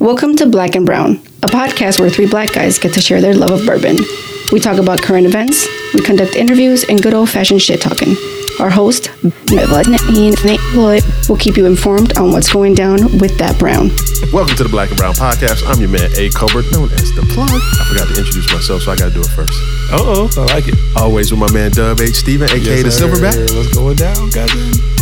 Welcome to Black and Brown, a podcast where three black guys get to share their love of bourbon. We talk about current events, we conduct interviews, and good old fashioned shit talking. Our host, Nate Lloyd, will keep you informed on what's going down with that brown. Welcome to the Black and Brown Podcast. I'm your man, A. Colbert, known as The Plug. I forgot to introduce myself, so I got to do it first. Uh oh, I like it. Always with my man, Dub H. Steven, a.k.a. The. Silverback, What's going down, cousin?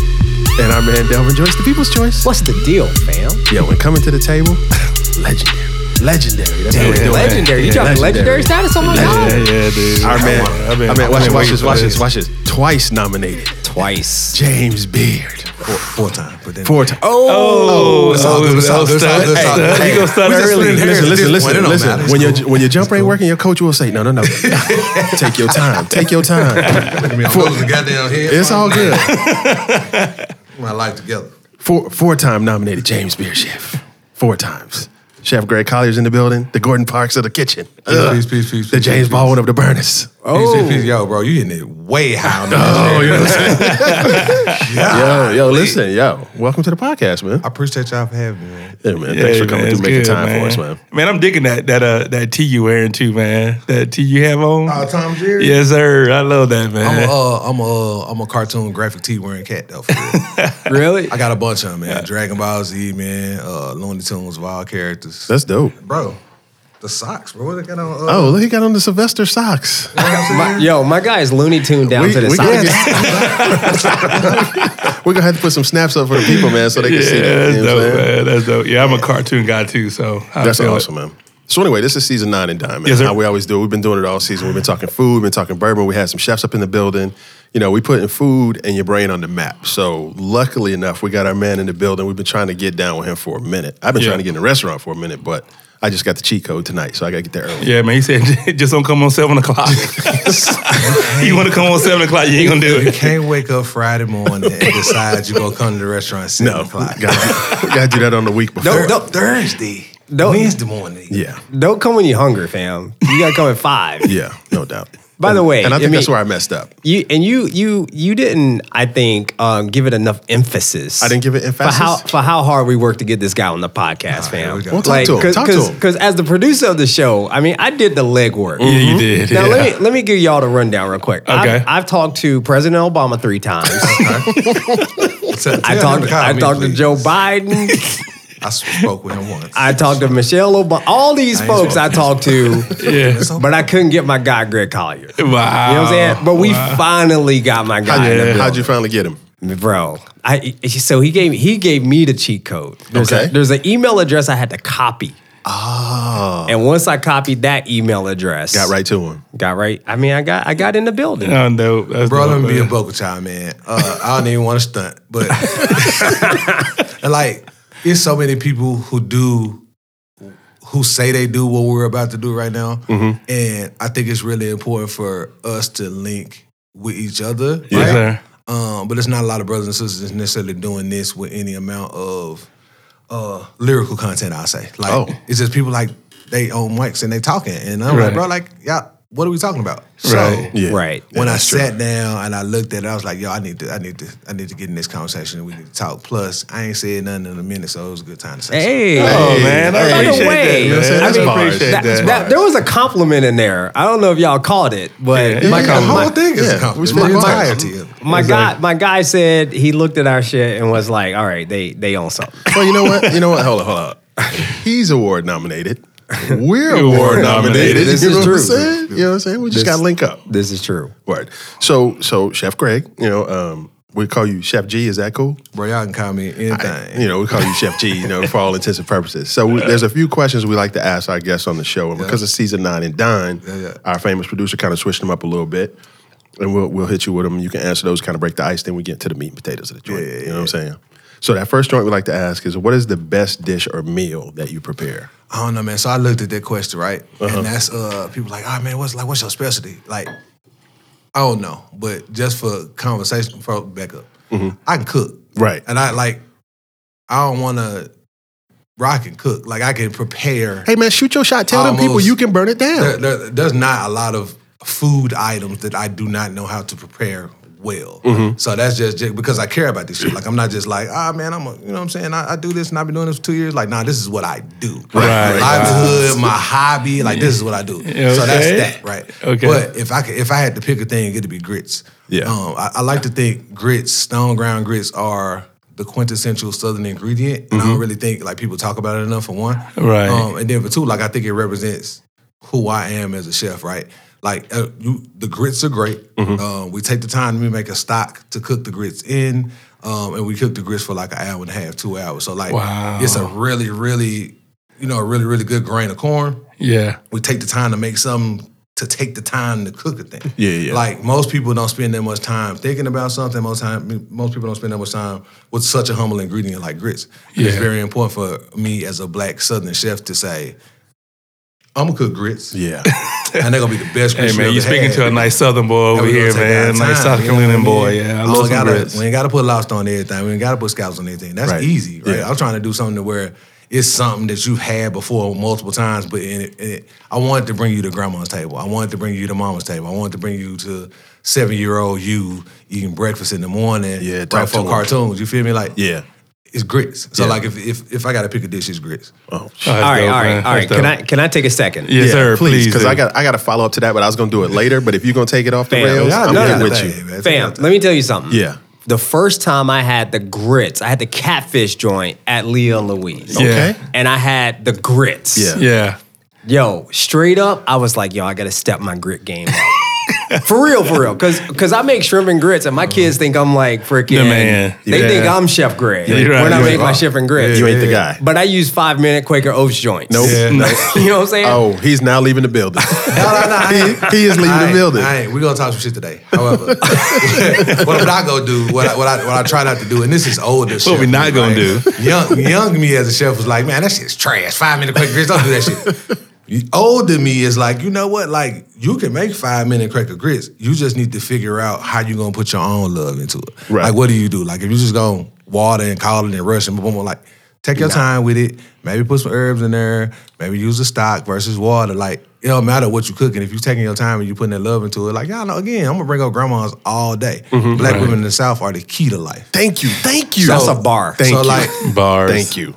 And our man, Delvin Joyce, the People's Choice. What's the deal, fam? Yo, when coming to the table, legendary. Legendary. That's how we do it. Legendary. You Yeah, dropping legendary legendary. status on my Yeah, god? yeah, dude. Our man, I mean, I mean, watch, I've watch this, watch this, watch this. Twice nominated. Twice. James Beard. Four, four times, but then Four times. Oh, It's oh, it's all oh, good, it's all good, it's all good. Hey, You gonna start early. split hairs. Listen, listen, listen, listen. When It's your when your jump ain't working, your coach will say, "No, no, no, take your time, take your time." I mean, I'm losing the goddamn head. It's all good. My life together. Four four time nominated James Beard chef. Four times. Chef Greg Collier's in the building. The Gordon Parks of the kitchen. Ugh. Peace, peace, peace, The James peace, Baldwin of the burners. Peace, peace, peace. Yo, bro, you hitting it way high on the Oh, oh, you know what I'm saying? Yo, yo, listen, yo. Welcome to the podcast, man. I appreciate y'all for having me, man. Yeah, man. Yeah, Thanks for coming it's through, making good, time for us, man. Man, I'm digging that that uh that tee you wearing too, man. That tee you have on. Oh, Tom Jerry? Yes, sir. I love that, man. I'm a, uh, I'm a, uh, I'm a cartoon graphic tee wearing cat though. For real. Really? I got a bunch of them, man. Dragon Ball Z, man. Uh, Looney Tunes, wild characters. That's dope. bro, the socks, bro. What they got on? Uh, Oh, look, he got on the Sylvester socks. My- yo, my guy is Looney Tune down We- to the we side. gotta We're gonna have to put some snaps up for the people, man, so they can yeah, see that. that's You know what I'm dope, man. That's dope. Yeah, I'm a cartoon guy too, so I That's feel it. awesome, man. So anyway, this is season nine in dine, man. Yes, sir. How we always do. it. We've been doing it all season. We've been talking food, we've been talking bourbon. We had some chefs up in the building. You know, we putting food and your brain on the map. So luckily enough, we got our man in the building. We've been trying to get down with him for a minute. I've been Yeah. trying to get in the restaurant for a minute, but I just got the cheat code tonight, so I got to get there early. Yeah, man. He said just don't come on seven o'clock. you want to come on seven o'clock? You ain't gonna do You it. can't wake up Friday morning and decide you're gonna come to the restaurant at seven No, o'clock. got to do that on the week before. Thur- no, Thursday. No. Wednesday morning. Yeah, Don't come when you're hungry, fam. You gotta come at five. yeah, no doubt. By And- the way, and I I think that's where I messed up. You and you you you didn't, I think, um, give it enough emphasis. I didn't give it emphasis for emphasis? how for how hard we worked to get this guy on the podcast, here fam. we. Well, talk to him, talk to him. Because as the producer of the show, I mean, I did the legwork. Yeah, you did. Now yeah. let me let me give y'all the rundown real quick. Okay. I've, I've talked to President Obama three times. Tell- I talked to I me, talked to. Joe Biden. I spoke with him once. I talked to Michelle Obama. All these I folks I talked to, Yeah. but I couldn't get my guy Greg Collier. Wow. You know what I'm saying? But we finally got my guy. in the Yeah. How'd you finally get him? bro? I so he gave he gave me the cheat code. There's Okay. a, there's an email address I had to copy, Oh, and once I copied that email address, got right to him. got right. I mean, I got I got in the building. Oh, dope. That's Bro, dope, let me be a man. vocal child, man. Uh, I don't even want to stunt, but and like, it's so many people who do, who say they do what we're about to do right now, Mm-hmm. and I think it's really important for us to link with each other, Yes, right? sir. Um, but it's not a lot of brothers and sisters necessarily doing this with any amount of uh, lyrical content. I'll say, like, Oh. it's just people like they own mics and they talking, and I'm Right. like, bro, like, yeah, what are we talking about? Right. Yeah. Right. Yeah, when I that's true. sat down and I looked at it, I was like, "Yo, I need to, I need to, I need to get in this conversation. and We need to talk." Plus, I ain't said nothing in a minute, so it was a good time to say. Hey, Oh man, I Hey. By appreciate way, that. You I'm saying? man. I bars. appreciate that, that. that- there was a compliment in there. I don't know if y'all caught it, but Yeah, my, something. the my- whole thing is yeah, a compliment. we The spoke about entirety of it. my Exactly. guy, my guy said he looked at our shit and was like, "All right, they they own something." Well, you know what? You know what? Hold on, hold on. He's award nominated. We're Award nominated. This you is know true. what I'm saying? You know what I'm saying? We just got to link up. This is true. Right. So, so Chef Greg, you know, um, we call you Chef G. Is that cool? Bro, y'all can call me anything. You know, we call you Chef G. You know, for all intents and purposes. So, we, there's a few questions we like to ask our guests on the show, and because it's season nine and dine, Yeah, yeah. our famous producer kind of switched them up a little bit, and we'll we'll hit you with them. You can answer those, kind of break the ice. Then we get to the meat and potatoes of the joint. you know what I'm saying? So that first joint we like to ask is, what is the best dish or meal that you prepare? I don't know, man. So I looked at that question, right? Uh-huh. And that's uh people like, oh man, what's like what's your specialty? Like, I don't know. But just for conversation, for back up. I can cook. Mm-hmm. Right. And I like I don't wanna rock and cook. Like I can prepare. Hey man, shoot your shot. Tell them people you can burn it down. There, there- there's not a lot of food items that I do not know how to prepare well. Mm-hmm. So that's just, just because I care about this shit. Like I'm not just like, ah man, I'm a, you know what I'm saying? I, I do this and I've been doing this for two years. Like, nah, this is what I do. Right. Livelihood, my hobby, like this is what I do. Yeah, So that's that, right? Okay. But if I could, if I had to pick a thing, it'd be grits. Yeah. Um, I, I like to think grits, stone ground grits are the quintessential southern ingredient. And I don't really think like people talk about it enough for one. Right. Um, and then for two, like I think it represents who I am as a chef, right? Like uh, you, the grits are great. Um, we take the time to make a stock to cook the grits in, um, and we cook the grits for like an hour and a half, two hours. So like, Wow. it's a really, really, you know, a really, really good grain of corn. Yeah. We take the time to make something to take the time to cook a thing. Yeah, yeah. Like most people don't spend that much time thinking about something. Most time, most people don't spend that much time with such a humble ingredient like grits. And It's very important for me as a black Southern chef to say, "I'm gonna cook grits, Yeah. and they're gonna be the best Hey man, you speaking had." to a nice Southern boy over here, man. Nice South you know Carolina boy. Yeah, I love gotta, grits. We ain't got to put lobster on everything. We ain't got to put scallops on everything. That's Right. easy, right? Yeah. I'm trying to do something to where it's something that you've had before multiple times, but in it, in it, I wanted to bring you to grandma's table. I wanted to bring you to mama's table. I wanted to bring you to seven year old you eating breakfast in the morning, Yeah, right before cartoons. You feel me? Like, Yeah. It's grits. So Yeah. like, if if if I got to pick a dish, it's grits. Oh, All right, dope, all right, man. all right. Can. I can I take a second? Yes, yeah, sir. please, because do. I got I got to follow up to that, but I was gonna do it later. But if you're gonna take it off the Fam, rails, Y'all I'm do good your with thing, you. man. Fam, let me tell you something. Yeah. The first time I had the grits, I had the catfish joint at Leah and Louise. Yeah. Okay. And I had the grits. Yeah. Yeah. Yo, straight up, I was like, yo, I gotta step my grit game up. For real, for real. Cause cause I make shrimp and grits and my kids think I'm like freaking The man. They Yeah. think I'm Chef Greg. you're right, when I you're make right. my shrimp and grits. You ain't the guy. But I use five minute Quaker Oats joints. Nope. Yeah. Nope. you know what I'm saying? Oh, he's now leaving the building. No, no, no. He, he is leaving I the building. I ain't. We're gonna talk some shit today. However, what, what I go do, what I, what I what I try not to do, and this is older. What chef we not me, gonna right? do. Young young me as a chef was like, man, that shit's trash. Five minute Quaker grits, don't do that shit. Older me is like, you know what? Like, you can make five minute Quaker grits. You just need to figure out how you're gonna put your own love into it. Right. Like, what do you do? Like, if you just gonna water and call it and rush and boom, boom, like, take your time with it. Maybe put some herbs in there. Maybe use the stock versus water. Like, it don't matter what you're cooking. If you're taking your time and you're putting that love into it, like, y'all know, again, I'm gonna bring up grandmas all day. Mm-hmm. Black women in the South are the key to life. Thank you. Thank you. That's a bar. Thank so, you. like, Bars. Thank you.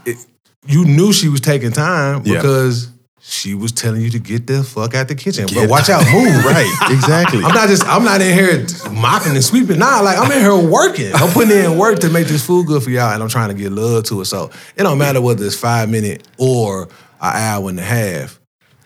you knew she was taking time Yeah. because she was telling you to get the fuck out the kitchen. but watch out, move. right. Exactly. I'm not just I'm not in here mopping and sweeping. Nah, like I'm in here working. I'm putting in work to make this food good for y'all, and I'm trying to get love to it. So it don't matter whether it's five minute or an hour and a half.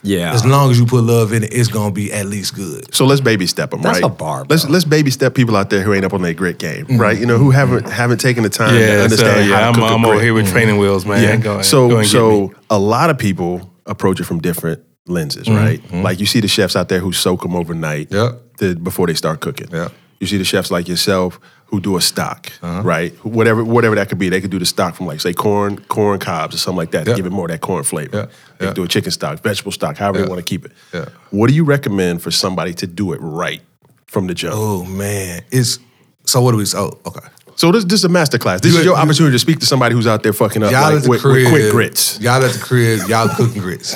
Yeah. As long as you put love in it, it's gonna be at least good. So let's baby step them, That's right? a bar, Let's let's baby step people out there who ain't up on their grit game, right? You know, who haven't haven't taken the time to Yeah, so, understand yeah, how I'm, to cook a I'm over grit. here with training wheels, man. Yeah. Go ahead. so Go and get me. Mm-hmm. so a lot of people approach it from different lenses, right? Like you see the chefs out there who soak them overnight Yep. to- before they start cooking. Yep. You see the chefs like yourself who do a stock, Uh-huh. right? Whatever whatever that could be, they could do the stock from like say corn corn cobs or something like that Yep. to give it more of that corn flavor. Yep. They Yep. could do a chicken stock, vegetable stock, however Yep. they want to keep it. Yep. What do you recommend for somebody to do it right from the jump? Oh man, it's so. What do we? Oh, okay. So this, this is a master class. This is your you- opportunity to speak to somebody who's out there fucking up y'all like, at the with, crib, with quick grits. Y'all at the crib, y'all cooking grits.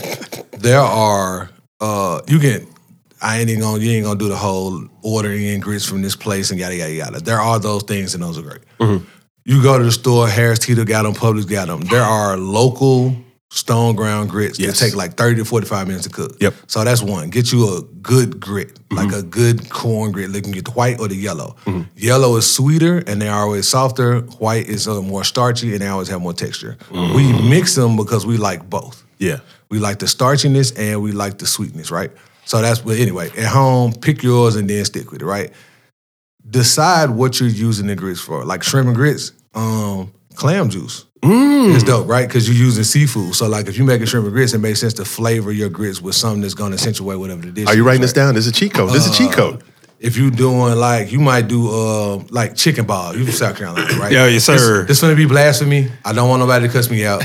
There are uh you can I ain't even gonna you ain't gonna do the whole ordering in grits from this place and yada yada yada. There are those things and those are great. Mm-hmm. You go to the store, Harris Teeter got them, Publix got them. There are local stone ground grits Yes. that take like 30 to 45 minutes to cook. Yep. Mm-hmm. So that's one. Get you a good grit, like a good corn grit. They can get the white or the yellow. Yellow is sweeter and they're always softer. White is uh, more starchy and they always have more texture. We mix them because we like both. Yeah. We like the starchiness and we like the sweetness, right? So that's but anyway, at home, pick yours and then stick with it, right? Decide what you're using the grits for. Like shrimp and grits, um, clam juice. It's dope, right? Because you're using seafood. So like if you're making shrimp and grits, it makes sense to flavor your grits with something that's gonna accentuate whatever the dish Are you is, writing this right? down? This is a cheat code. This is a cheat code. If you're doing like you might do uh like chicken bog. You from South Carolina, right? Yeah, yes, sir. This, this gonna be blasphemy. I don't want nobody to cuss me out.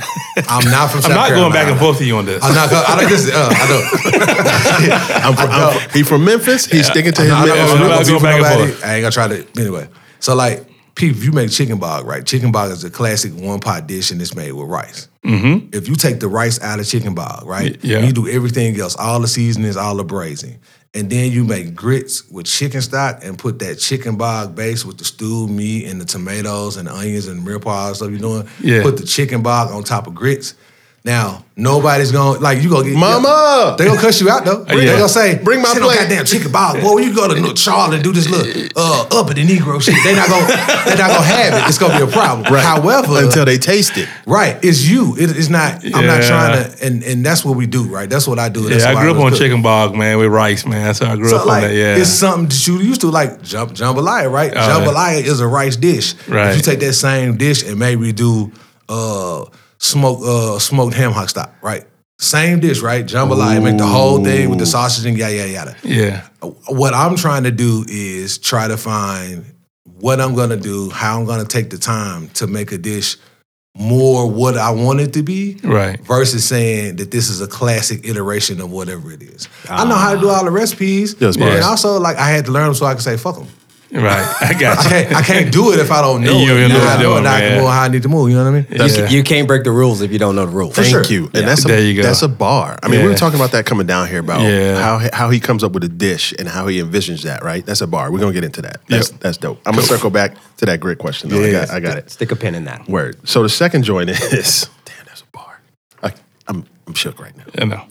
I'm not from South I'm not Carolina. going back and forth to you on this. I'm not. I don't. This, uh, I don't. I'm from, I'm from- he from Memphis. He's sticking to his I'm not, Memphis. I'm not Let's gonna go beef back and forth. I ain't gonna try to. Anyway, so like, if you make chicken bog, right? Chicken bog is a classic one pot dish and it's made with rice. Mm-hmm. If you take the rice out of chicken bog, right? Yeah. and You do everything else, all the seasonings, all the braising, and then you make grits with chicken stock and put that chicken bog base with the stewed meat and the tomatoes and the onions and the mirepoix stuff you're doing. Yeah. Put the chicken bog on top of grits. Now nobody's gonna like you gonna get Mama! They gonna cuss you out though. They Yeah. gonna say, Bring my "Sit on plate." goddamn chicken bog." Boy, you go to Charlie and do this little uh, uppity Negro shit. They not gonna they not gonna have it. It's gonna be a problem. Right. However, until they taste it. Right, it's you. It, it's not. I'm not trying to, and and that's what we do, right? That's what I do. That's Yeah, I grew up was on cooking. chicken bog, man, with rice, man. So I grew So up like, on that. Yeah, it's something that you used to like. Jump, jambalaya, right? Oh, yeah. jambalaya is a rice dish. Right. If you take that same dish and maybe do uh, smoked uh, smoked ham hock stock, right? Same dish, right? Jambalaya, make the whole thing with the sausage and yada yada yada. yeah, What I'm trying to do is try to find what I'm gonna do, how I'm gonna take the time to make a dish more what I want it to be right. versus saying that this is a classic iteration of whatever it is. I know how to do all the recipes, Yes, and also like I had to learn them so I could say fuck them. Right, I got I can't I can't do it if I don't know You it. don't know Now what I you're know doing, it, now I can man. move how I need to move. You know what I mean? You, Yeah. you can't break the rules if you don't know the rules. For Thank sure. you. And that's a, There you go. That's a bar. I mean, we were talking about that coming down here about Yeah. how how he comes up with a dish and how he envisions that. Right. That's a bar. We're gonna get into that. That's Yep. that's dope. I'm gonna circle back to that great question. Though. I Yeah. got I got it. Stick a pin in that. Word. So the second joint is damn. That's a bar. I, I'm I'm shook right now. I know.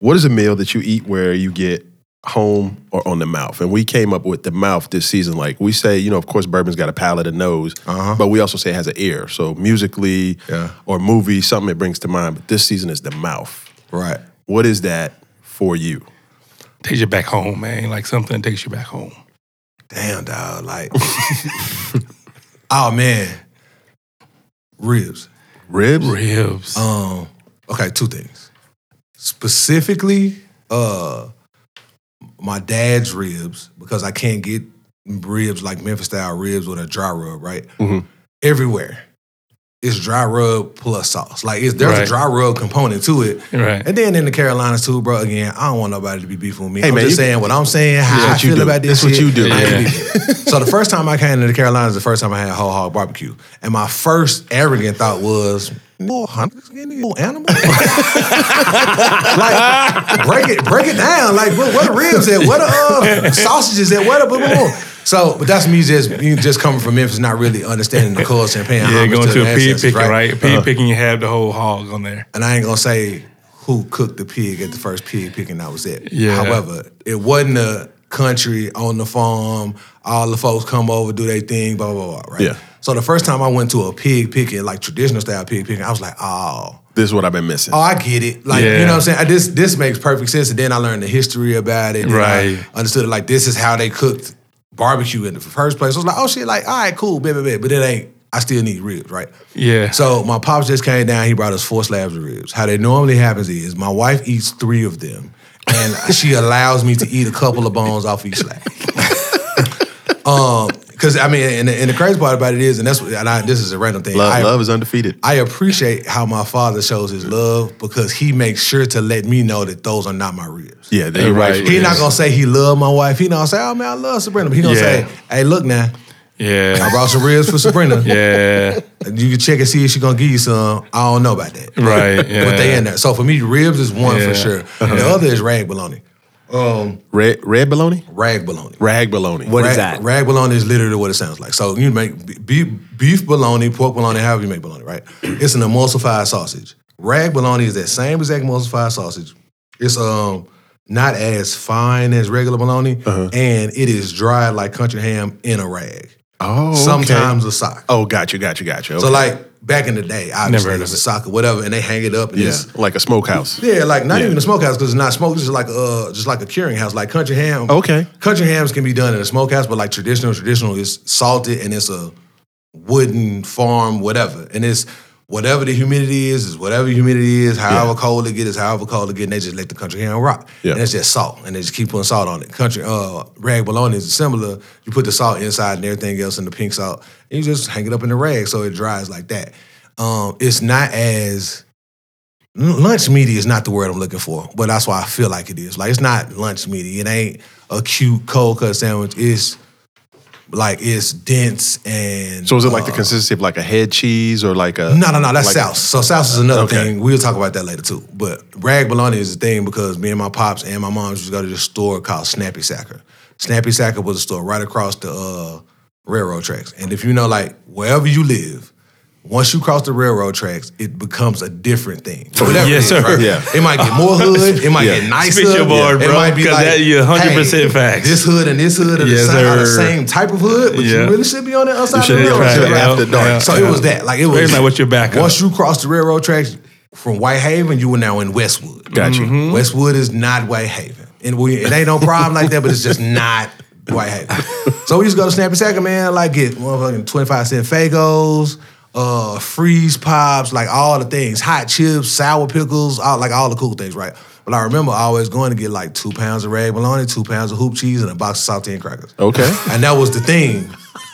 What is a meal that you eat where you get home or on the mouth? And we came up with the mouth this season. Like we say, you know, of course, bourbon's got a palate, a nose, Uh-huh. but we also say it has an ear. So musically Yeah. or movie, something it brings to mind. But this season is the mouth. Right. What is that for you? Takes you back home, man. Like something that takes you back home. Damn dog. Like Oh man. Ribs. Ribs? Ribs. Um, okay, two things. Specifically, uh my dad's ribs, because I can't get ribs like Memphis style ribs with a dry rub, right? Mhm. Everywhere. It's dry rub plus sauce. Like it's, there's a dry rub component to it. right. And then in the Carolinas too, bro. Again, I don't want nobody to be beefing with me. Hey, I'm man, just you- saying what I'm saying, how I feel do. about this. That's what you do, I ain't man. beefing. so the first time I came to the Carolinas, the first time I had whole hog barbecue, and my first arrogant thought was, "More hunters, any more animal." like break it, break it down. Like what, what are ribs at? What are uh, sausages at? What are boom, boom, boom. So, but that's me just me just coming from Memphis, not really understanding the culture and paying yeah, homage going to to the a pig ancestors, picking, right? Pig Uh-huh. picking, you have the whole hog on there. and I ain't gonna say who cooked the pig at the first pig picking That was it. Yeah. However, it wasn't a country on the farm. All the folks come over, do their thing, blah blah blah. Right. Yeah. So the first time I went to a pig picking, like traditional style pig picking, I was like, oh, This is what I've been missing. oh, I get it. Like Yeah. you know what I'm saying. I, this this makes perfect sense. And then I learned the history about it. and then I Right. understood it. Like this is how they cooked barbecue in the first place. I was like, oh shit, like all right, cool, baby, baby. But it ain't. I still need ribs, right? Yeah. So my pops just came down. He brought us four slabs of ribs. How that normally happens is my wife eats three of them, and she allows me to eat a couple of bones off each slab. um, because I mean, and the, and the crazy part about it is, and that's what, and I, this is a random thing. love, I, love is undefeated. I appreciate how my father shows his love because he makes sure to let me know that those are not my ribs. yeah, you're Right. right. He not gonna say he love my wife. He not gonna say, "Oh man, I love Sabrina." But he gonna Yeah. say, "Hey, look now, Yeah. I brought some ribs for Sabrina. yeah. You can check and see if she gonna give you some. I don't know about that. Right. Yeah. But they in there. So for me, ribs is one Yeah. for sure. Uh-huh. The other is rag bologna. Um, Red red bologna? rag bologna. Rag bologna. What is rag, that? Rag bologna is literally what it sounds like. So you make beef, beef bologna, pork bologna, however you make bologna, right? It's an emulsified sausage. Rag bologna is that same exact emulsified sausage. It's um not as fine as regular bologna, Uh-huh. and it is dried like country ham in a rag. Oh, okay. Sometimes a sock. Oh, got you, got you, got you. So like back in the day, obviously heard it's of a it. sock or whatever, and they hang it up and yeah, it's like a smokehouse. yeah, like not Yeah. even a smokehouse because it's not smoke. It's just like uh, just like a curing house, like country ham. Okay. country hams can be done in a smokehouse, but like traditional, traditional is salted and it's a wooden farm, whatever, and it's whatever the humidity is, is whatever humidity is. However cold it gets, is however cold it gets. And they just let the country ham rock, Yeah. and it's just salt, and they just keep putting salt on it. Country uh, rag bologna is similar. You put the salt inside and everything else, and the pink salt, and you just hang it up in the rag so it dries like that. Um, it's not as lunch meaty is not the word I'm looking for, but that's why I feel like it is. Like it's not lunch meaty. It ain't a cute cold cut sandwich. It's Like it's dense and So is it like the uh, consistency of like a head cheese or like a no, no, no. That's like-. So South is another Okay. thing. We'll talk about that later too. But rag bologna is a thing because me and my pops and my mom used to go to this store called Snappy Sacker. Snappy Sacker was a store right across the uh, railroad tracks. And if you know, like wherever you live, once you cross the railroad tracks, it becomes a different thing. Whatever Yes, is, sir. right? Yeah. It might get more hood. It might Yeah. get nicer. Spit your board, It bro, might be 'cause like, that- you're 100% hey, facts. This hood and this hood are, Yes, the, same, are the same type of hood, but Yeah. you really should be on the other side of the be railroad track. there after dark. So it was that. Like it was Very much what your back Once you cross the railroad tracks from Whitehaven, you were now in Westwood. Got you. Mm-hmm. Westwood is not Whitehaven. And we, it ain't no problem like that, but it's just not Whitehaven. so we used to go to Snappy Sacker, man, like get motherfucking 25 cent Fagos, uh, freeze pops, like all the things, hot chips, sour pickles, all, like all the cool things, right? But I remember always going to get like two pounds of rag bologna, two pounds of hoop cheese, and a box of saltine crackers. Okay. And that was the thing.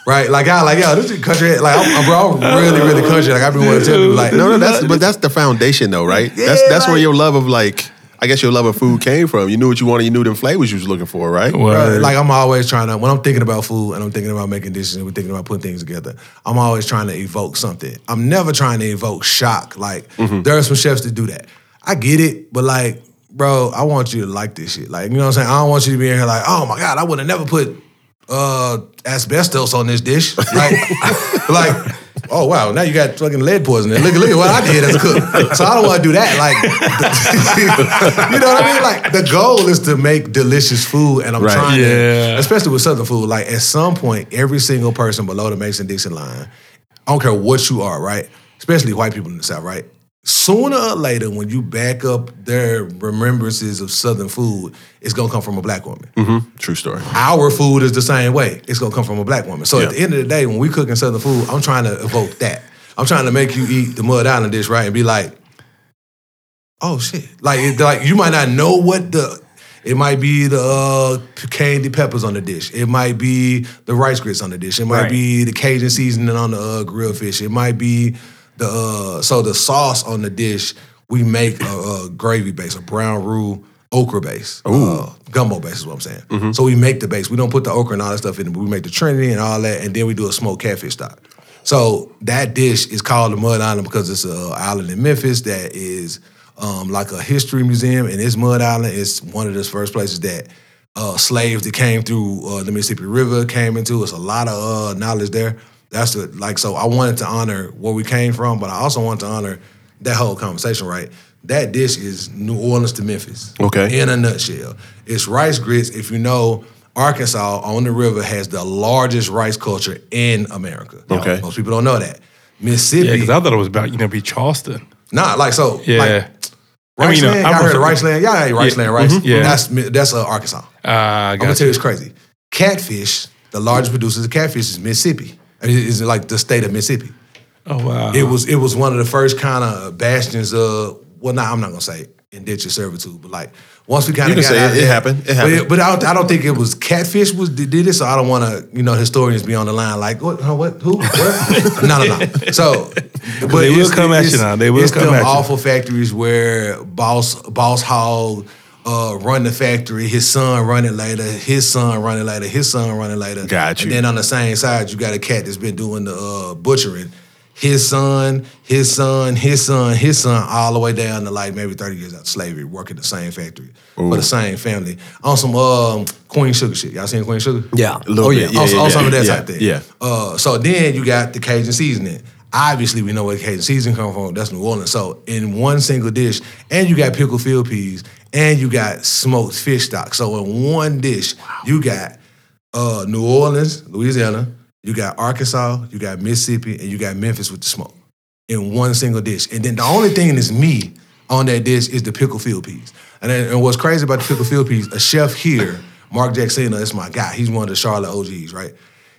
Right, like I like yo, this is country. Like I'm, bro, I'm really, really country. Like I've been wanting to tell people, like No, no, that's but that's the foundation though, right? Yeah, that's where like- your love of like I guess your love of food came from. You knew what you wanted, you knew them flavors you was looking for, right? Right, Word. Like I'm always trying to when I'm thinking about food and I'm thinking about making dishes and we're thinking about putting things together. I'm always trying to evoke something. I'm never trying to evoke shock. Like there are some chefs that do that. I get it, but like, bro, I want you to like this shit. Like, you know what I'm saying? I don't want you to be in here like, oh my god, I would have never put uh asbestos on this dish. Like, like. Oh wow! Now you got fucking lead poisoning. Look, look at what I did as a cook. So I don't want to do that. Like, you know what I mean? Like the goal is to make delicious food, and I'm Right. trying Yeah. to, especially with Southern food. Like at some point, every single person below the Mason Dixon line, I don't care what you are, right? Especially white people in the South, right? Sooner or later, when you back up their remembrances of Southern food, it's gonna come from a black woman. True story. Our food is the same way. It's gonna come from a black woman. So Yeah. at the end of the day, when we cooking Southern food, I'm trying to evoke that. I'm trying to make you eat the Mud Island dish, right? And be like, oh shit. Like, it, like you might not know what the it might be the uh, candy peppers on the dish. It might be the rice grits on the dish. It might Right. be the Cajun seasoning on the uh, grilled fish. It might be the uh, so the sauce on the dish. We make a, a gravy base, a brown roux okra base, uh, gumbo base is what I'm saying. So we make the base. We don't put the okra and all that stuff in it, but we make the trinity and all that, and then we do a smoked catfish stock. So that dish is called the Mud Island because it's an island in Memphis that is um, like a history museum, and this Mud Island is one of the first places that uh, slaves that came through uh, the Mississippi River came into. It's a lot of uh, knowledge there. That's the like. So I wanted to honor where we came from, but I also wanted to honor that whole conversation. Right, that dish is New Orleans to Memphis. Okay. in a nutshell, it's rice grits. If you know. Arkansas on the river has the largest rice culture in America. Okay. Most people don't know that. Mississippi, Yeah, because I thought it was about you know be Charleston. Nah, like so. Yeah. Like, I mean, you know, Riceland, I'm y'all heard from- of Riceland? Y'all ate Riceland, rice. mhm, yeah. That's that's uh, Arkansas. Ah, I'm gonna got tell you you. it's crazy. Catfish, the largest producers of catfish is Mississippi. I mean, it's like the state of Mississippi. Oh wow. It was it was one of the first kind of bastions of well, nah, I'm not gonna say indentured servitude, but like once we kind of got say out it. It happened. It but happened. But, I, don't, I don't think it was catfish was did did it. So I don't want to you know historians be on the line like what huh, what who what? no no no. So but They will come at you now. They will it's come them at you. awful factories where boss boss hog. Uh, run the factory. His son run it later. His son run it later. His son run it later. Got you. And then on the same side, you got a cat that's been doing the uh, butchering. His son, his son, his son, his son, all the way down to like maybe 30 years out of slavery, working the same factory for the same family. On some um, Queen Sugar shit. Y'all seen Queen Sugar? Yeah. A little oh, bit. yeah. Yeah, on, yeah, on yeah. some of that Yeah, type thing. yeah. Uh, so then you got the Cajun seasoning. Obviously, we know where Cajun seasoning come from. That's New Orleans. So in one single dish, and you got pickled field peas, and you got smoked fish stock. So in one dish, you got uh, New Orleans, Louisiana, you got Arkansas, you got Mississippi, and you got Memphis with the smoke in one single dish. And then the only thing that's me on that dish is the pickled field peas. And, then, and what's crazy about the pickled field peas, a chef here, Marc Jacksina, that's my guy. He's one of the Charlotte OGs, right?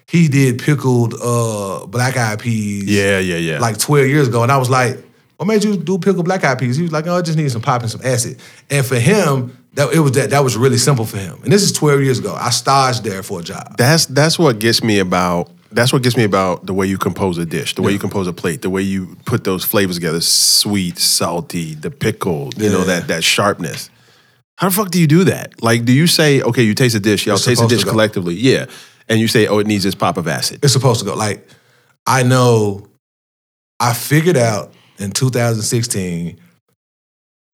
He did pickled uh, black eyed peas Yeah, yeah, yeah. like 12 years ago. And I was like, what made you do pickled black eyed peas? He was like, oh, I just need some pop and some acid. And for him, that it was that that was really simple for him. And this is 12 years ago. I staged there for a job. That's that's what gets me about that's what gets me about the way you compose a dish, the way you compose a plate, the way you put those flavors together, sweet, salty, the pickle, you know, that that sharpness. How the fuck do you do that? Like, do you say, okay, you taste a dish, y'all It's taste a dish collectively, yeah. And you say, oh, it needs this pop of acid. It's supposed to go. Like, I know I figured out in 2016,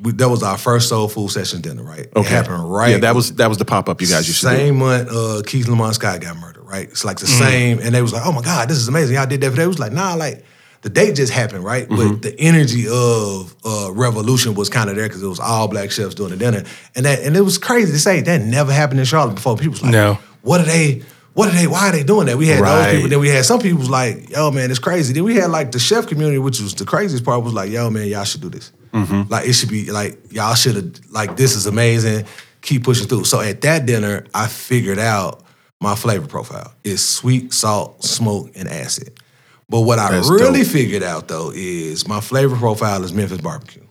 we, that was our first soul food session dinner, right? It happened right. Yeah, that was that was the pop up you guys used to do. same month uh, Keith Lamont Scott got murdered, right? It's like the Mm-hmm. same, and they was like, "Oh my God, this is amazing! Y'all did that." for that." It was like, "Nah, like the date just happened, right?" Mm-hmm. But the energy of uh, revolution was kind of there because it was all black chefs doing the dinner, and that and it was crazy to say that never happened in Charlotte before. People was like, No. what are they?" What are they? Why are they doing that? We had Right. those people. Then we had some people was like, "Yo, man, it's crazy." Then we had like the chef community, which was the craziest part. Was like, "Yo, man, y'all should do this. Mm-hmm. Like it should be like y'all should have like this is amazing. Keep pushing through." So at that dinner, I figured out my flavor profile is sweet, salt, smoke, and acid. But what I really dope. figured out though is my flavor profile is Memphis barbecue.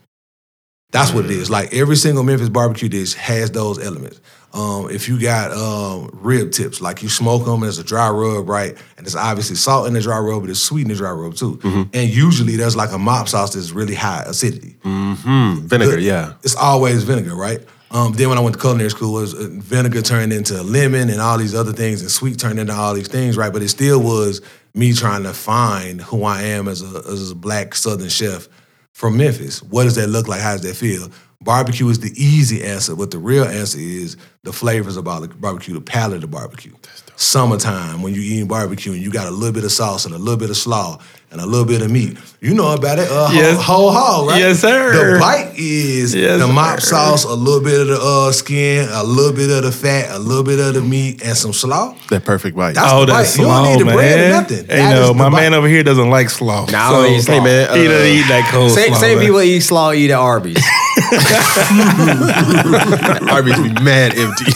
That's what it mm. is. Like every single Memphis barbecue dish has those elements. Um, if you got um, rib tips, like you smoke them as a dry rub, right? And it's obviously salt in the dry rub, but it's sweet in the dry rub too. And usually there's like a mop sauce that's really high acidity. Mm, hmm. vinegar, The- yeah. It's always vinegar, right? Um, then when I went to culinary school, it was uh, vinegar turned into lemon and all these other things, and sweet turned into all these things, right? But it still was me trying to find who I am as a as a black Southern chef from Memphis. What does that look like? How does that feel? Barbecue is the easy answer, but the real answer is the flavors about the barbecue, the palate of barbecue. Summertime, when you eating barbecue and you got a little bit of sauce and a little bit of slaw and a little bit of meat, you know about it. Uh, Yes. whole, whole hog, right? Yes, sir. The bite is Yes, the mop sir. sauce, a little bit of the uh, skin, a little bit of the fat, a little bit of the meat, and some slaw. That perfect bite. That's oh, the that's bite. You don't need the man. bread or nothing. Hey, That is no, my bite. man over here doesn't like slaw. Nah, I don't eat slaw. hey man, he uh, doesn't eat that cold Same, slaw. same man. people eat slaw eat at Arby's. Arby's be mad empty.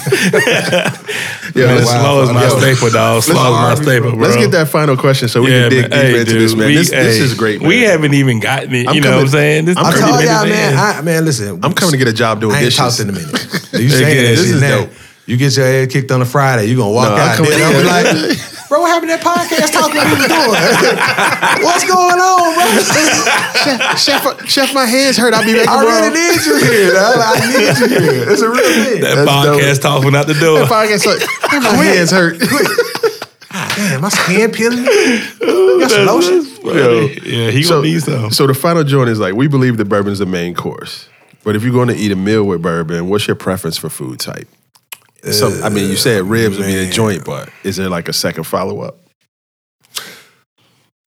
yeah, Man, let's, slaw is my yo, staple, dog. Slaw is my Arby's, staple, bro. let's get that final question so we Yeah, can dig man. deeper Hey, into dude, this, man. we- this, this is great. Man. We haven't even gotten it. I'm you know what I'm saying? This I'm I is coming to y'all, man. I, man, listen. I'm coming to get a job doing I ain't dishes. in a minute. You saying This is dope. You get your head kicked on a Friday, you gonna walk No, out there and in. I'm like, bro, what happened to that podcast talking what we was doing? What's going on, bro? chef, chef, my hands hurt. I'll be back I tomorrow. really need you here. dog. I need you here. It's a real thing. That That's podcast talk went out the door. That podcast, like, my hands hurt. Damn, my skin peeling. Got some lotion. Yo. yeah, he so, gonna need some. so the final joint is like we believe that bourbon is the main course, but if you're going to eat a meal with bourbon, what's your preference for food type? So I mean, you said ribs would be the man. joint, but is there like a second follow up?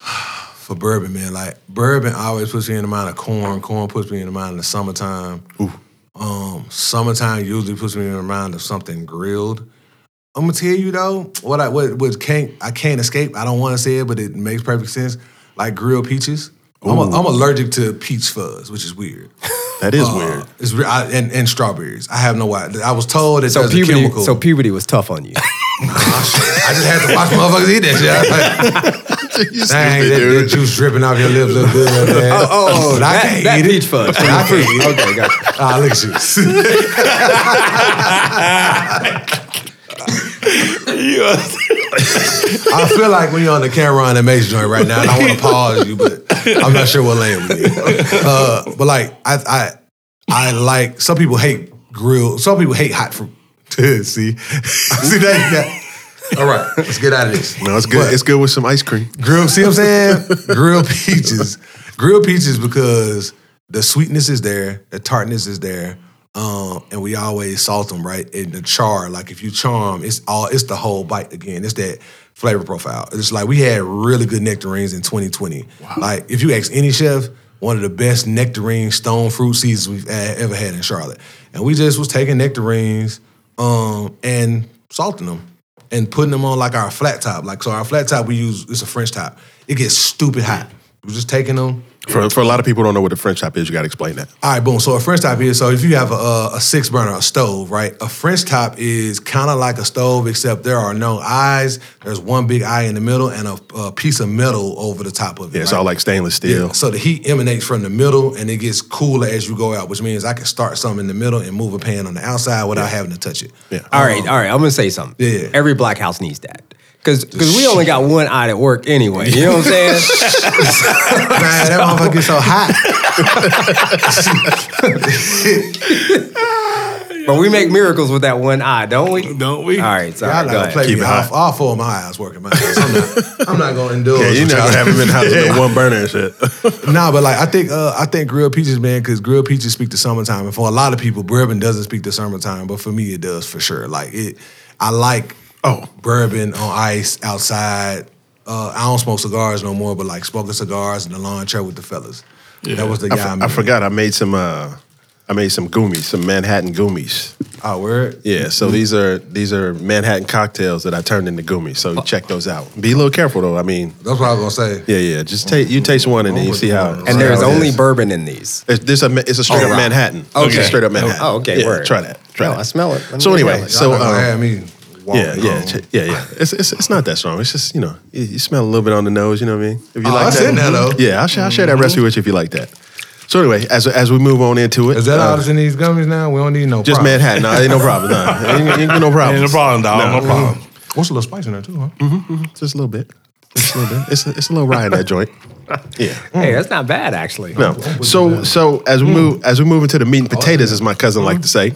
For bourbon, man, like bourbon always puts me in the mind of corn. Corn puts me in the mind of the summertime. Um, summertime usually puts me in the mind of something grilled. I'm gonna tell you though, what I what, what can't I can't escape. I don't want to say it, but it makes perfect sense. Like grilled peaches. I'm, a, I'm allergic to peach fuzz, which is weird. That is Uh, weird. It's re- I, and, and strawberries. I have no idea. I was told that So there's a puberty, chemical. so puberty was tough on you. I just had to watch motherfuckers eat that shit. I like, Dang, that, that juice dripping off your lips look good. Man. Oh, oh, But I that, can't that eat it. peach fuzz. I can't eat it. Okay, gotcha. Ah, look at you. I feel like when you're on the camera on the Mace joint right now, and I want to pause you, but I'm not sure what lane we need. Uh, but like, I, I, I like. Some people hate grill. Some people hate hot fruit. See, see that? You all right, let's get out of this. No, it's good. But- it's good with some ice cream. Grill, see what I'm saying? Grilled peaches. Grilled peaches because the sweetness is there, the tartness is there, um, and we always salt them, right? in the char, like if you char them, it's all it's the whole bite again. It's that flavor profile. It's like we had really good nectarines in 2020. Like if you ask any chef, one of the best nectarine stone fruit seasons we've a- ever had in Charlotte. And we just was taking nectarines um, and salting them and putting them on like our flat top. Like so, our flat top we use it's a French top. It gets stupid hot. We're just taking them. For, for a lot of people who don't know what a French top is, you got to explain that. All right, boom. So a French top is so if you have a, a, a six burner, a stove, right? A French top is kind of like a stove, except there are no eyes. There's one big eye in the middle and a, a piece of metal over the top of it. Yeah, it's right? all like stainless steel. Yeah, So the heat emanates from the middle and it gets cooler as you go out, which means I can start something in the middle and move a pan on the outside without having to touch it. Yeah. All right, all right. I'm gonna say something. Yeah. Every black house needs that. Cause, Cause we only got one eye at work anyway. You know what I'm saying? Man, that motherfucker gets so hot. But we make miracles with that one eye, don't we? Don't we? All right, sorry. Y'all go not gonna play Keep me. All, all four of my eyes working, man. So I'm not, I'm not gonna indulge. Yeah, you're with not y'all. gonna have him in the house with one burner and shit. nah, but like I think uh, I think grilled peaches, man, because grilled peaches speak to summertime, and for a lot of people, bourbon doesn't speak to summertime, but for me, it does for sure. Like it, I like Oh. bourbon on ice outside. Uh, I don't smoke cigars no more, but like smoking cigars in the lawn chair with the fellas. That was the I, guy. f- I married. forgot. I made some. Uh, I made some goomies, some Manhattan goomies. Oh, word. Yeah, so these are these are Manhattan cocktails that I turned into goomies. So check those out. Be a little careful though. I mean, That's what I was gonna say. yeah, yeah. Just take you taste one and then you see how. And And see there's how only is. bourbon in these. It's, this a, it's a straight Oh, up wow. Manhattan. Okay. It's a straight up Manhattan. Oh, okay, Yeah, word. Try that. Try No, that. I smell it. Let me So anyway, it. so Y'all um, have me. Walking yeah, yeah, on. yeah, yeah. It's, it's it's not that strong. It's just you know you, you smell a little bit on the nose. You know what I mean? If you Oh, like that's that, in there, though. Mm-hmm. Yeah, I'll share, I'll share that recipe with you if you like that. So anyway, as as we move on into it, Is that uh, all that's in these gummies now? We don't need no. just props. Manhattan. No, ain't no problem. No, ain't, ain't no problem. Ain't no problem, dog. No, problem. Mm-hmm. What's a little spice in there too, huh? Mm-hmm, just a little bit. Just a little bit. It's a, it's a little rye in that joint. Yeah. Hey, that's not bad actually. No. So so as we mm. move as we move into the meat and oh, potatoes, as my cousin like to say.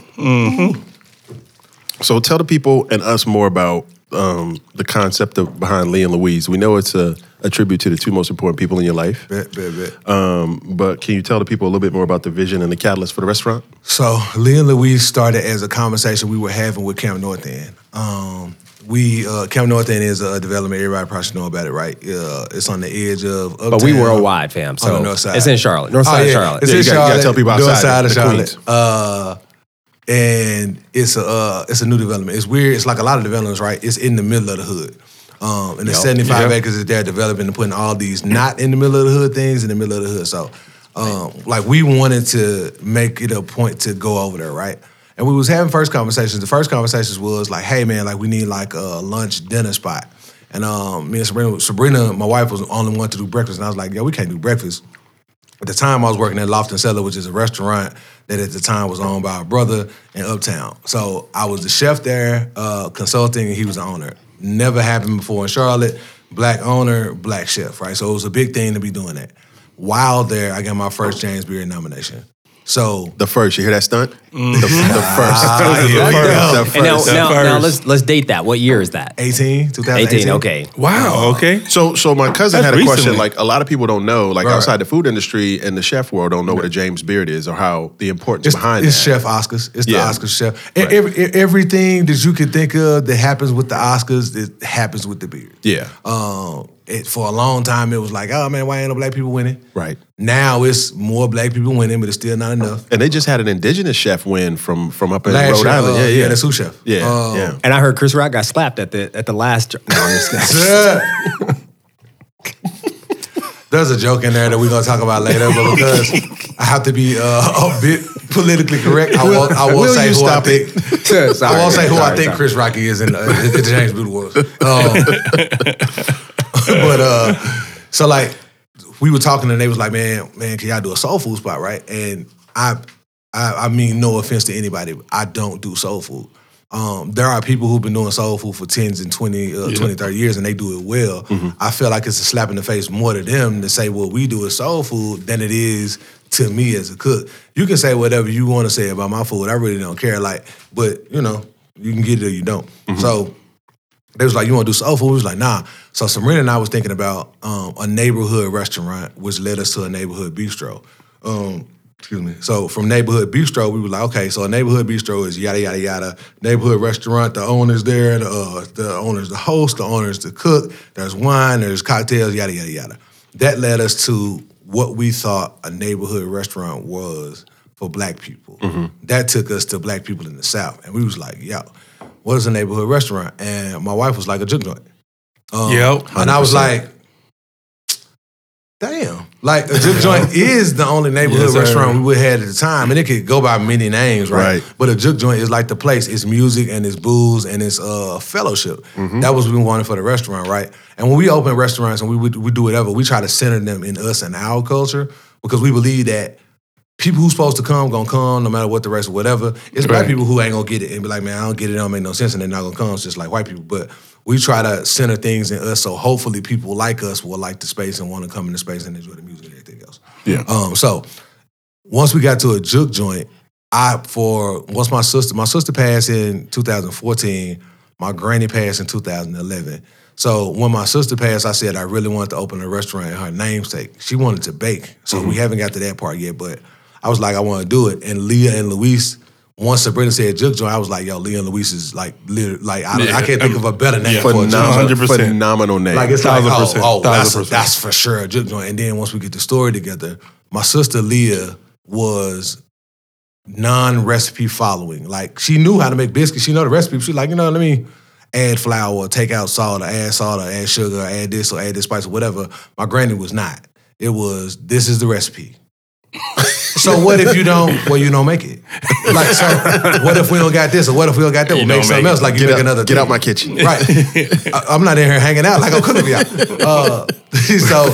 So tell the people and us more about um, the concept of behind Leah and Louise. We know it's a, a tribute to the two most important people in your life. Bet, bet, bet. Um, but can you tell the people a little bit more about the vision and the catalyst for the restaurant? So Leah and Louise started as a conversation we were having with Camp North End. Um, we uh, Camp North End is a development. Everybody probably should know about it, right? Uh, it's on the edge of. Uptown, But we worldwide, fam. on So the north side. it's in Charlotte, north Oh, yeah. of Charlotte. It's Yeah, in you gotta- you gotta Charlotte. tell people north outside side of the Charlotte. Uh, and it's a uh, it's a new development. It's weird. It's like a lot of developments, right? It's in the middle of the hood. Um, and the 75 Yep. acres that they're developing and putting all these not in the middle of the hood things in the middle of the hood. So, um, like we wanted to make it a point to go over there, right? And we was having first conversations. The first conversations was like, "Hey, man, like we need like a lunch dinner spot." And um, me and Sabrina, Sabrina, my wife was the only one to do breakfast, and I was like, "Yo, we can't do breakfast." At the time, I was working at Loft and Cellar, which is a restaurant that at the time was owned by a brother in Uptown. So I was the chef there, uh, consulting, and he was the owner. Never happened before in Charlotte. Black owner, black chef, right? So it was a big thing to be doing that. While there, I got my first James Beard nomination. So The first, you hear that stunt? The, the first. Ah, the here first. go. The And now, first. now, first. now let's let's date that. What year is that? 18, 2018. 18. Okay. Wow. Okay. So, so my cousin That's had a question. Like a lot of people don't know, like Right. outside the food industry and the chef world, don't know what a James Beard is or how the importance It's, behind it's that. Chef Oscars. It's the Yeah. Oscars chef. Right. every, everything that you could think of that happens with the Oscars, it happens with the beard. Yeah. Um, it, for a long time, it was like, oh man, why ain't no black people winning? Right. Now it's more black people winning, but it's still not enough. And they just had an indigenous chef win from from up in Last Rhode year, Island. uh, yeah, yeah, yeah, the sous chef. Yeah, Um, yeah. And I heard Chris Rock got slapped at the at the last. No, I'm just. There's a joke in there that we're gonna talk about later, but because I have to be uh, a bit politically correct, I won't, I won't Will say you who I stop think. Sorry, I won't say who I think sorry. Chris Rocky is in, uh, in in James Blue was. Um, but uh, so like we were talking and they was like, man, man, can y'all do a soul food spot, right? And I, I, I mean, no offense to anybody, I don't do soul food. Um, there are people who've been doing soul food for 10s and 20, uh, 20 30 years and they do it well. I feel like it's a slap in the face more to them to say what we do is soul food than it is to me as a cook. You can say whatever you want to say about my food. I really don't care. Like, but you know, you can get it or you don't. So they was like, "You want to do soul food?" We was like, "Nah." So Sabrina and I was thinking about um, a neighborhood restaurant, which led us to a neighborhood bistro. Um, excuse me. So from neighborhood bistro, we were like, "Okay, so a neighborhood bistro is yada yada yada. Neighborhood restaurant, the owner's there, the, uh, the owner's the host, the owner's the cook. There's wine, there's cocktails, yada yada yada." That led us to what we thought a neighborhood restaurant was for black people. That took us to black people in the South, and we was like, "Yo." What is a neighborhood restaurant? And my wife was like a juke joint. Um, Yep. And I was like, damn. Like a juke joint is the only neighborhood Yes, restaurant we would had at the time. And it could go by many names, right? Right. But a juke joint is like the place. It's music and it's booze and it's uh, fellowship. Mm-hmm. That was what we wanted for the restaurant, right? And when we open restaurants and we, would we do whatever, we try to center them in us and our culture because we believe that people who's supposed to come gonna come no matter what the race or whatever. It's black people who ain't gonna get it and be like, man, I don't get it, it don't make no sense, and they're not gonna come. It's just like white people. But we try to center things in us so hopefully people like us will like the space and want to come in the space and enjoy the music and everything else. Yeah. Um, so once we got to a juke joint, I for once my sister my sister passed in 2014, my granny passed in 2011. So when my sister passed, I said I really wanted to open a restaurant in her namesake. She wanted to bake, so we haven't got to that part yet. But I was like, I want to do it. And Leah and Louise, once Sabrina said Juke Joint, I was like, Yo, Leah and Louise is like, literally, like I, Yeah, I can't think of a better name yeah. for a Juke Phenomenal, Joint. 100%. phenomenal name. Like it's like, oh, Thousand oh, percent, oh, that's, thousand percent. that's for sure a juke joint. And then once we get the story together, my sister Leah was non-recipe following. Like she knew how to make biscuits. She know the recipe. She like, you know, let me add flour, or take out salt, or add salt, or add sugar, or add this, or add this spice, or whatever. My granny was not. It was this is the recipe. So what if you don't? Well, you don't make it. Like so, what if we don't got this, or what if we don't got that? We'll make something make else. Like you get make out, another. get thing. out my kitchen. Right. I, I'm not in here hanging out like I'm cooking for y'all. Uh, so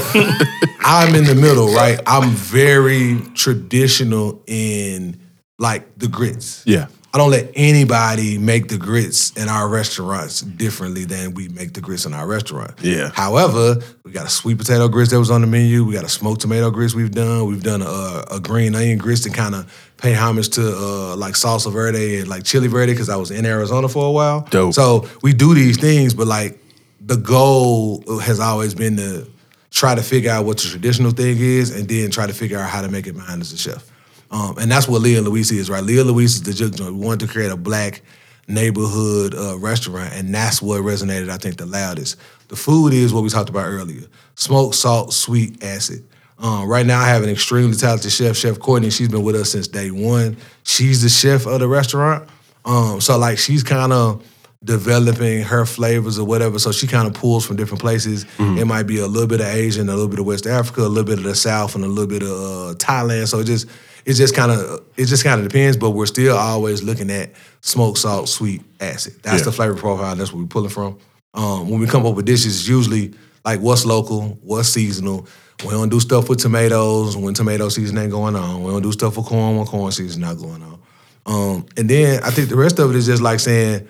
I'm in the middle, right? I'm very traditional in like the grits. Yeah. I don't let anybody make the grits in our restaurants differently than we make the grits in our restaurant. Yeah. However, we got a sweet potato grits that was on the menu. We got a smoked tomato grits we've done. We've done a, a green onion grits to kind of pay homage to uh, like salsa verde and like chili verde because I was in Arizona for a while. Dope. So we do these things, but like the goal has always been to try to figure out what the traditional thing is and then try to figure out how to make it mine as a chef. Um, and that's what Leah Louise is, right? Leah Louise is the juke joint. We wanted to create a black neighborhood uh, restaurant, and that's what resonated, I think, the loudest. The food is what we talked about earlier: smoke, salt, sweet, acid. Um, right now, I have an extremely talented chef, Chef Courtney. She's been with us since day one. She's the chef of the restaurant. Um, so, like, she's kind of developing her flavors or whatever. So she kind of pulls from different places. It might be a little bit of Asian, a little bit of West Africa, a little bit of the South, and a little bit of uh, Thailand. So it just it just kind of it just kind of depends. But we're still always looking at smoke, salt, sweet, acid. That's Yeah. the flavor profile. That's what we're pulling from. Um, when we come up with dishes, it's usually like what's local, what's seasonal. We don't do stuff with tomatoes when tomato season ain't going on. We don't do stuff with corn when corn season not going on. Um, and then I think the rest of it is just like saying,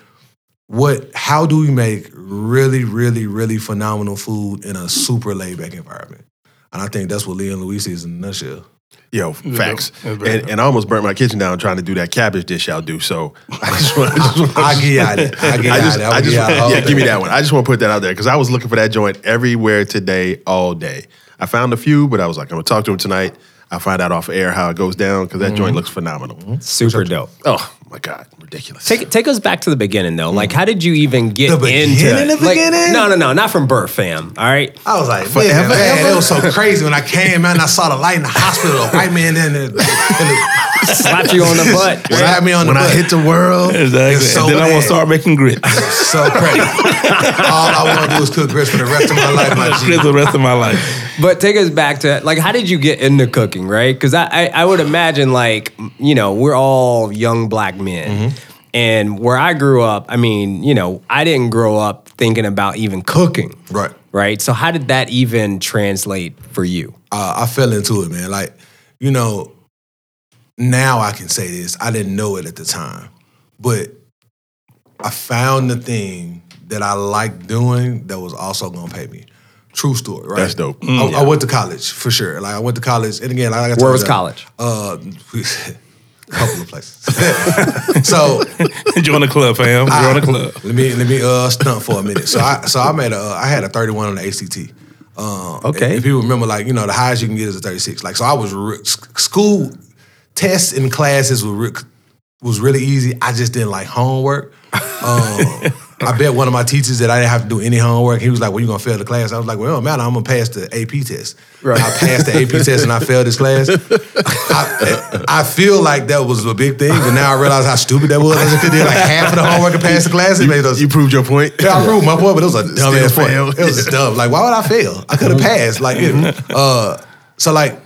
what? How do we make really, really, really phenomenal food in a super laid back environment? And I think that's what Leah and Louise is in a nutshell. Yo, facts. And, and I almost burnt my kitchen down trying to do that cabbage dish y'all do. So I just want, want I get out it. I get I just. I just, yeah, give me that one. I just want to put that out there because I was looking for that joint everywhere today, all day. I found a few, but I was like, I'm gonna talk to him tonight. I'll find out off air how it goes down because that Mm-hmm. joint looks phenomenal. Super dope. Oh my god, ridiculous. Take take us back to the beginning though. Like, how did you even get The into? beginning, the like, beginning? No, no, no, not from birth, fam. All right. I was like, Forever, man, man, it was so crazy when I came out and I saw the light in the hospital. A white man in the, in the Slapped you on the butt. slapped me on the butt. when butt. I hit the world, Exactly. It's so and then I'm gonna start making grits. so crazy. All I want to do is cook grits for the rest of my life, my G. grits for the rest of my life. But take us back to like, how did you get into cooking, right? Because I, I I would imagine like you know we're all young black men, and where I grew up, I mean you know I didn't grow up thinking about even cooking, Right. Right. So how did that even translate for you? uh, I fell into it, man. Like, you know, now I can say this. I didn't know it at the time, but I found the thing that I liked doing that was also gonna pay me. True story, right? That's dope. I, I went to college for sure. Like I went to college, and again, like I told Where was you, college? Uh, a couple of places. so Join the club, fam. Join the club. let me let me uh stunt for a minute. So I so I made a uh, I had a 31 on the ACT. Um, Okay. If people remember, like you know, the highest you can get is a 36. Like so, I was re- school tests and classes were re- was really easy. I just didn't like homework. Um, I bet one of my teachers that I didn't have to do any homework. He was like, "Well, you gonna fail the class?" I was like, "Well, it don't matter. I'm gonna pass the AP test." Right. I passed the AP test and I failed this class. I, I feel like that was a big thing, but now I realize how stupid that was. I just did like half of the homework and passed the class. It made us. you proved your point. Yeah, I proved my point, but it was a dumb ass point. It was dumb. Like, why would I fail? I could have passed. Like, it, uh, so like,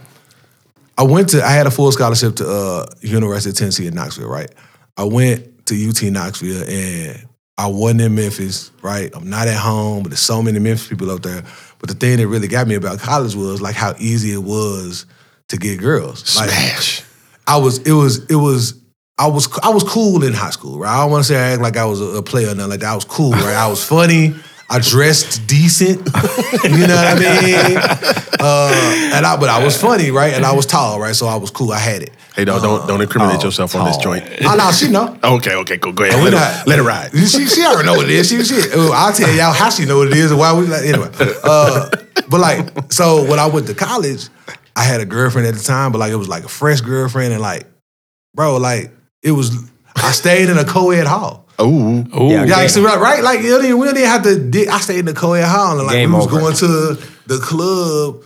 I went to. I had a full scholarship to uh, University of Tennessee in Knoxville. Right. I went to UT Knoxville, and I wasn't in Memphis. Right. I'm not at home, but there's so many Memphis people out there. But the thing that really got me about college was like how easy it was to get girls. Like, Smash. I was, it was, it was, I was, I was cool in high school, right? I don't want to say I act like I was a, a player or nothing like that. I was cool, right? I was funny. I dressed decent. you know what I mean? Uh, and I, but I was funny, right? And I was tall, right? So I was cool. I had it. Hey, don't don't, don't incriminate yourself on this joint. Oh no, she know. Okay, okay, cool. Go ahead. Let, not- it, let it ride. She, she already know what it is. She, she, uh, I'll tell y'all how she know what it is and why we like anyway. Uh, but like, so when I went to college, I had a girlfriend at the time, but like it was like a fresh girlfriend, and like, bro, like it was. I stayed in a co-ed hall. Ooh. Ooh. Yeah, Yeah, so, right, right? Like you don't even, we didn't have to. Dig. I stayed in the co-ed hall, and like Game we was over. going to the club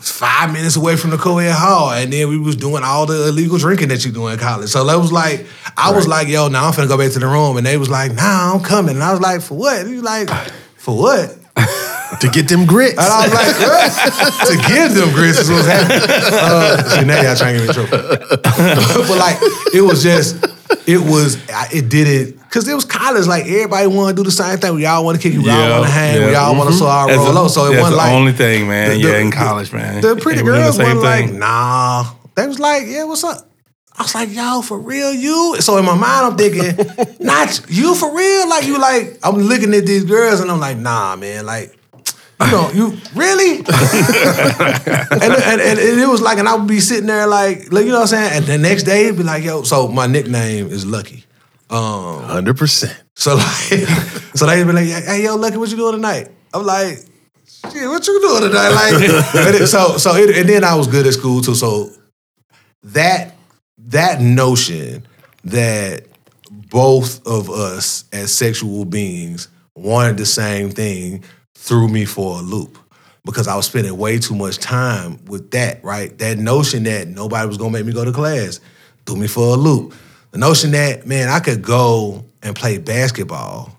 five minutes away from the co-ed hall, and then we was doing all the illegal drinking that you do in college. So that was like, I was like, yo, now I'm finna go back to the room, and they was like, nah, I'm coming, and I was like, for what? And he was like, for what? To get them grits. And I was like, what? to give them grits is what's happening. Uh, now y'all trying to get me in trouble. but like, it was just, it was, it did it because it was college. Like, everybody want to do the same thing. We all want to kick it. We all want to hang. We yeah. all want to saw our roll the- low. So it wasn't the like, only thing, man. the- yeah, in college, man. the pretty were girls the same like, nah. They was like, yeah, what's up? I was like, yo, for real, you? So in my mind, I'm thinking, not you for real? Like, you like, I'm looking at these girls and I'm like, nah, man, like, you know, you really? and, and, and, it was like, and I would be sitting there like, like, you know what I'm saying? And the next day, it'd be like, yo, so my nickname is Lucky. Um, 100%. so like, so they'd be like, "Hey, yo, Lucky, what you doing tonight?" I'm like, "Shit, what you doing tonight?" Like, and it- so so it, and then I was good at school too. So that that notion that both of us as sexual beings wanted the same thing threw me for a loop because I was spending way too much time with that. Right, that notion that nobody was gonna make me go to class threw me for a loop. The notion that man, I could go and play basketball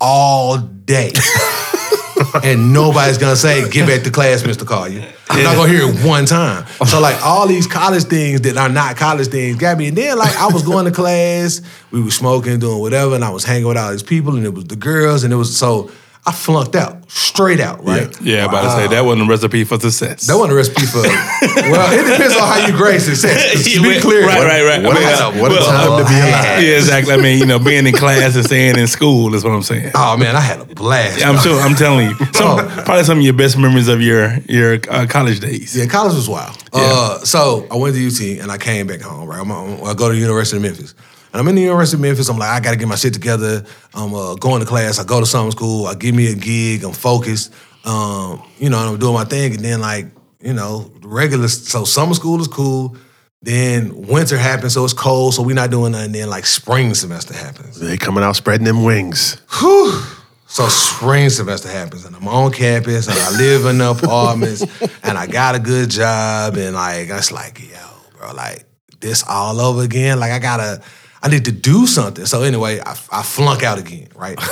all day. and nobody's gonna say, get back to class, Mr. Collier. I'm not gonna hear it one time. So like all these college things that are not college things got me. And then like I was going to class, we were smoking, doing whatever, and I was hanging with all these people, and it was the girls, and it was so I flunked out, straight out, right? Yeah, about to say that wasn't a recipe for success. That wasn't a recipe for well, it depends on how you grade success. To be clear. Right, right, right. What I mean, a- uh, what a well, time to be alive. Yeah, exactly. I mean, you know, being in class and staying in school is what I'm saying. Oh man, I had a blast. I'm sure. I'm telling you, some, Oh. probably some of your best memories of your your uh, college days. Yeah, college was wild. Uh, so I went to UT and I came back home. Right, I'm, I'm- I go to the University of Memphis, and I'm in the University of Memphis. I'm like, I got to get my shit together. I'm uh, going to class. I go to summer school. I give me a gig. I'm focused. Um, you know, and I'm doing my thing. And then like, you know, regular. So summer school is cool. Then winter happens, so it's cold, so we're not doing nothing. Then like spring semester happens. They coming out spreading them wings. Whew. So spring semester happens, and I'm on campus, and I live in the apartments, and I got a good job, and like it's like, yo, bro, like this all over again. Like I gotta, I need to do something. So anyway, I, I flunk out again, right?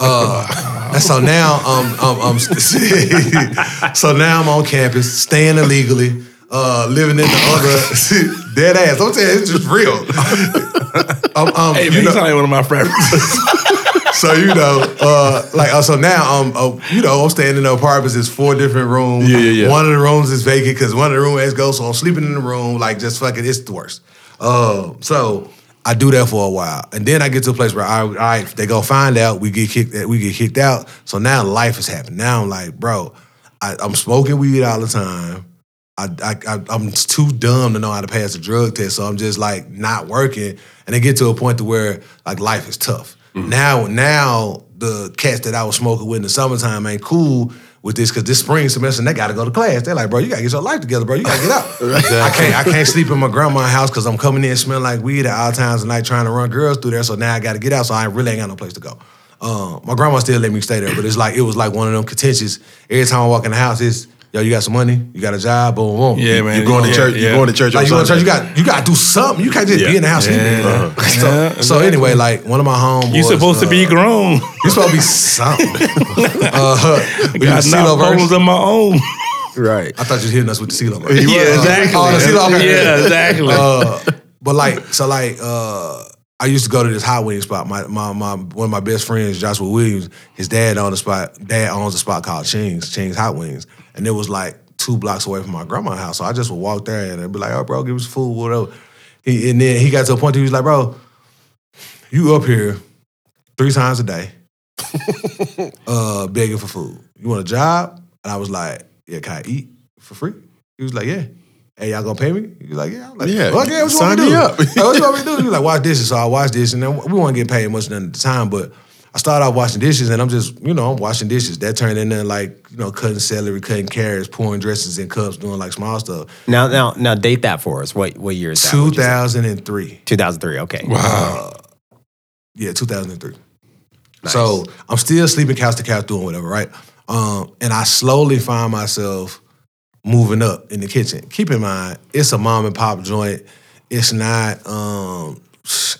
Uh, and so now, um, um, um, so now I'm on campus, staying illegally, uh, living in the other dead ass. I'm telling you, it's just real. um, um, Hey, you man, you know- one of my favorites. so you know, uh, like uh, so now, um, uh, you know, I'm staying in the apartments. It's four different rooms. Yeah, yeah, yeah. One of the rooms is vacant because one of the roommates goes, so I'm sleeping in the room, like just fucking. It's the worst. Uh, so I do that for a while, and then I get to a place where I, all right, they go find out, we get kicked, we get kicked out. So now life is happening. Now I'm like, bro, I, I'm smoking weed all the time. I, I, I, I'm too dumb to know how to pass a drug test, so I'm just like not working, and they get to a point to where like life is tough. Mm. Now, now the cats that I was smoking with in the summertime ain't cool with this because this spring semester they got to go to class. They're like, bro, you gotta get your life together, bro. You gotta get out. I can't, I can't sleep in my grandma's house because I'm coming in smelling like weed at all times of night trying to run girls through there. So now I got to get out. So I really ain't got no place to go. Um, my grandma still let me stay there, but it's like it was like one of them contentious. Every time I walk in the house, it's yo, you got some money, you got a job, boom, boom. Yeah, You- man. You're going to church? yeah. You going to church? like you want to church, you got you got to do something. You can't just be in the house Yeah. sleeping. Uh-huh. So, Yeah, so anyway, like one of my homeboys. you supposed to uh, be grown. You supposed to be something. uh, we Got CeeLo enough verse. problems of my own. Right. I thought you was hitting us with the CeeLo verse. yeah, exactly. Oh, the CeeLo verse. Yeah, exactly. Uh, but like, so like, uh, I used to go to this hot wing spot. My, my, my, one of my best friends, Joshua Williams, his dad owned a spot. Dad owns a spot called Ching's, Ching's Hot Wings, and it was like two blocks away from my grandma's house. So I just would walk there and I'd be like, "Oh, bro, give us food, whatever." He, and then he got to a point. Where he was like, "Bro, you up here three times a day. uh, begging for food. You want a job? And I was like, yeah, can I eat for free? He was like, yeah. Hey, y'all gonna pay me? He was like, yeah. I'm like, Yeah, Okay, what you want me to do? up. Like, what you want me to do? He was like, wash dishes. So I wash this, and then we weren't getting paid much none at the time, but I started off washing dishes, and I'm just, you know, I'm washing dishes. That turned into like, you know, cutting celery, cutting carrots, pouring dressings in cups, doing like small stuff. Now, now, now, date that for us. What what year is that? Would you say? 2003. 2003. Okay. Wow. Yeah, 2003. So I'm still sleeping couch to couch doing whatever, right? Um, and I slowly find myself moving up in the kitchen. Keep in mind, it's a mom and pop joint. It's not, um,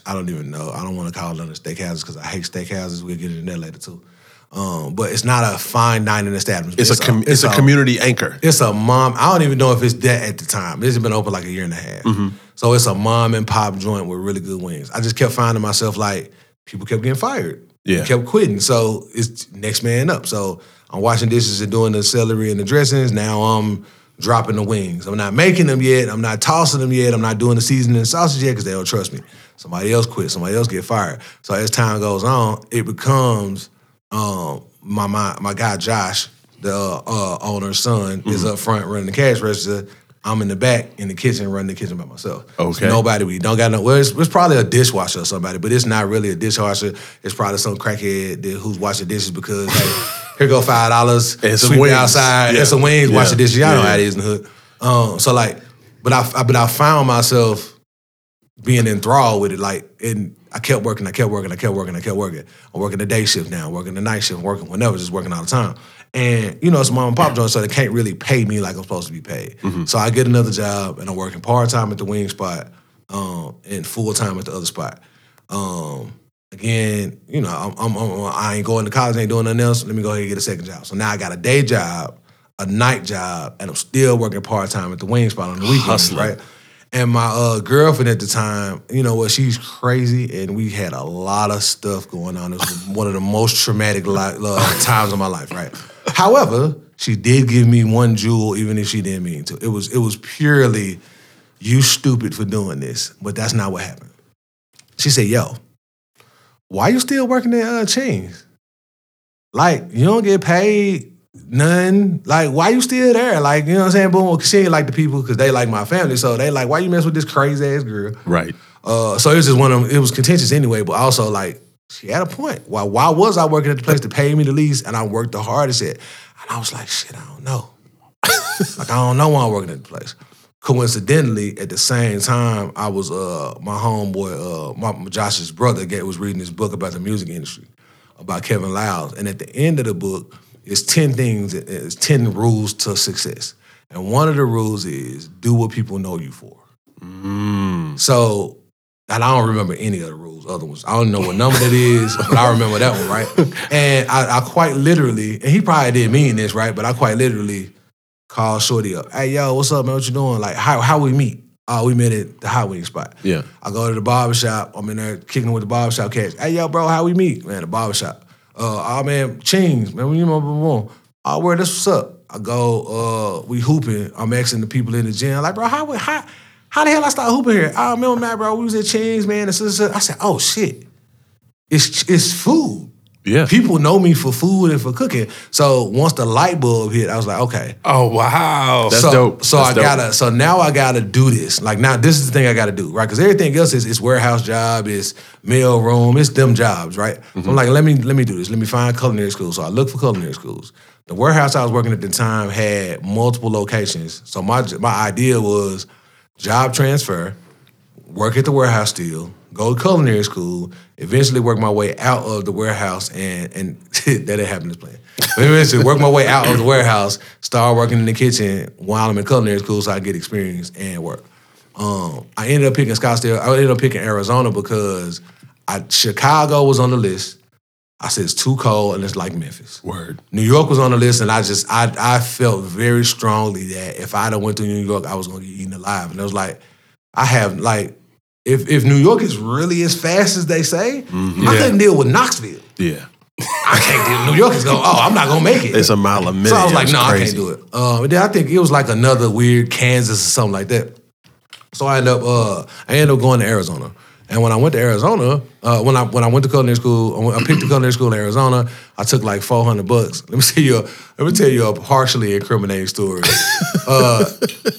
I don't even know. I don't want to call it a steakhouses because I hate steakhouses. We'll get into that later too. Um, but it's not a fine dining establishment. It's, a, com- it's, a, community anchor. It's a mom. I don't even know if it's that at the time. It's been open like a year and a half. Mm-hmm. So it's a mom and pop joint with really good wings. I just kept finding myself like people kept getting fired. Yeah. kept quitting. So it's next man up. So I'm washing dishes and doing the celery and the dressings. Now I'm dropping the wings. I'm not making them yet. I'm not tossing them yet. I'm not doing the seasoning and sausage yet because they don't trust me. Somebody else quit. Somebody else get fired. So as time goes on, it becomes um, my my my guy Josh, the uh, owner's son, is Mm-hmm. up front running the cash register. I'm in the back in the kitchen running the kitchen by myself. So Okay. nobody we don't got no. Well, it's, it's probably a dishwasher or somebody, but it's not really a dishwasher. It's probably some crackhead that, who's washing dishes because here go five dollars. And some wings. outside Yeah. and some wings. Yeah. the dishes. Y'all know how it is in the hood. Um, so like, but I, I but I found myself being enthralled with it. Like, and I kept working, I kept working, I kept working, I kept working. I'm working the day shift now, working the night shift, working whenever, just working all the time. And you know, it's mom and pop joint, so they can't really pay me like I'm supposed to be paid. So I get another job, and I'm working part time at the wing spot, um, and full time at the other spot. Um, again, you know, I'm, I'm, I'm, I ain't going to college, ain't doing nothing else. Let me go ahead and get a second job. So now I got a day job, a night job, and I'm still working part time at the wing spot on the weekends, Hustling. right? And my uh, girlfriend at the time, you know what, she's crazy, and we had a lot of stuff going on. It was one of the most traumatic li- uh, times of my life, right? However, she did give me one jewel, even if she didn't mean to. It was it was purely, you stupid for doing this, but that's not what happened. She said, "Yo, why you still working at uh, Ching's? Like you don't get paid none. Like why you still there? Like you know what I'm saying? Boom. She ain't like the people because they like my family, so they like why you mess with this crazy ass girl? Right. Uh, so it was just one of them. It was contentious anyway, but also like she had a point. Why? Why was I working at the place to pay me the least, and I worked the hardest at? And I was like, shit, I don't know. like I don't know why I'm working at the place. Coincidentally, at the same time, I was uh my homeboy, uh my, Josh's brother, was reading this book about the music industry, about Kevin Liles, and at the end of the book, it's ten things, it's ten rules to success, and one of the rules is do what people know you for. Mm. So, and I don't remember any of the rules, other ones. I don't know what number that is, but I remember that one, right? And I, I quite literally, and he probably didn't mean this, right? But I quite literally called Shorty up. Hey, yo, what's up, man? What you doing? Like, how how we meet? Oh, we met at the hot wing spot. Yeah. I go to the barbershop. I'm in there kicking with the barbershop cats. Hey, yo, bro, how we meet? Man, the barbershop. Uh, oh, man, Ching's, man, you know, boom, boom. Oh, where this what's up? I go, uh, we hooping. I'm asking the people in the gym, like, bro, how, how, how the hell I start hooping here? I remember, man, bro, we was at Ching's, man. And so, so- I said, oh, shit. It's, it's food. Yeah. People know me for food and for cooking. So once the light bulb hit, I was like, okay, Oh wow. That's so, dope. So That's I dope. gotta. So now I gotta do this. Like now, this is the thing I gotta do, right? Because everything else is it's warehouse job, it's mail room, it's them jobs, right? Mm-hmm. So I'm like, let me let me do this. Let me find culinary schools. So I look for culinary schools. The warehouse I was working at the time had multiple locations. So my my idea was job transfer, work at the warehouse still, go to culinary school, eventually work my way out of the warehouse, and and that didn't happen this plan. But eventually work my way out of the warehouse, start working in the kitchen while I'm in culinary school so I get experience and work. Um, I ended up picking Scottsdale. I ended up picking Arizona because I, Chicago was on the list. I said it's too cold and it's like Memphis. Word. New York was on the list, and I just I I felt very strongly that if I'd have went to New York, I was gonna get eaten alive. And it was like, I have like, if if New York is really as fast as they say, I Yeah. couldn't deal with Knoxville. Yeah. I can't deal. New York is going. Oh, I'm not gonna make it. It's a mile a minute. So I was like, no, I can't do it. Uh, but then I think it was like another weird Kansas or something like that. So I end up, uh, I ended up going to Arizona, And when I went to Arizona, uh, when I when I went to culinary school, I picked a culinary school in Arizona. I took like four hundred bucks. Let me tell you. A, let me tell you a partially incriminating story. uh,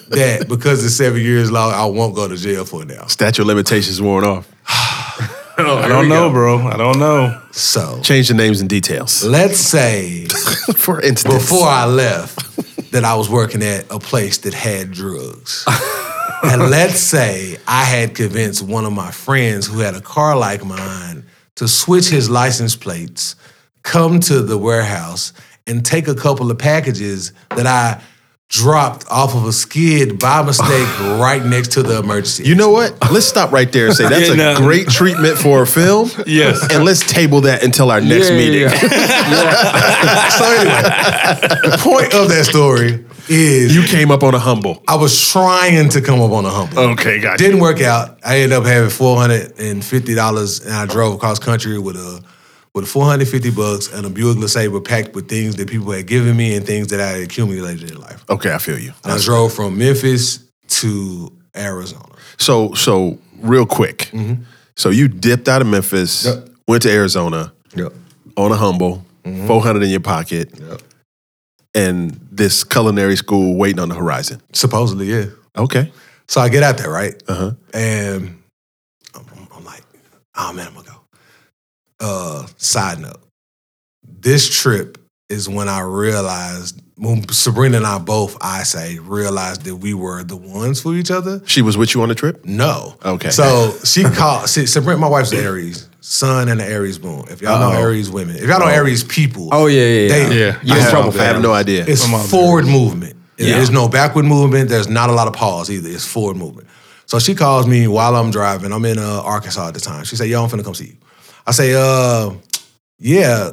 that because it's seven years long, I won't go to jail for now. Statute of limitations worn off. I don't know, bro. I don't know. So Change the names and details. let's say For instance, before I left that I was working at a place that had drugs. and let's say I had convinced one of my friends who had a car like mine to switch his license plates, come to the warehouse, and take a couple of packages that I dropped off of a skid by mistake right next to the emergency. You know what? Let's stop right there and say that's Yeah, a no. great treatment for a film. Yes. And let's table that until our next Yeah, yeah, meeting. yeah. so anyway, the point of that story is You came up on a humble. I was trying to come up on a humble. Okay, gotcha. Didn't work out. I ended up having four hundred and fifty dollars, and I drove across country with a with four hundred fifty bucks and a Buick LeSabre packed with things that people had given me and things that I had accumulated in life. Okay, I feel you. And I drove from Memphis to Arizona. So, so real quick. So you dipped out of Memphis, Mm-hmm. Yep. went to Arizona Yep. on a humble, Mm-hmm. four hundred in your pocket, Yep. And this culinary school waiting on the horizon. Supposedly, yeah. Okay. So I get out there, right? Uh-huh. And I'm, I'm like, oh man, I'm gonna go. Uh, side note, this trip is when I realized, when Sabrina and I both, I say, realized that we were the ones for each other. She was with you on the trip. No. Okay. So she called, see, Sabrina, my wife's Aries, sun and an Aries moon. If y'all know Oh. Aries women, if y'all know Aries people, Oh yeah, yeah, yeah. They- Yeah. You I in have, trouble I have no idea. It's Come on, forward movement. Yeah. There's no backward movement. There's not a lot of pause either. It's forward movement. So she calls me while I'm driving. I'm in uh, Arkansas at the time. She said, "Yo, I'm finna come see you." I say, "Uh, yeah,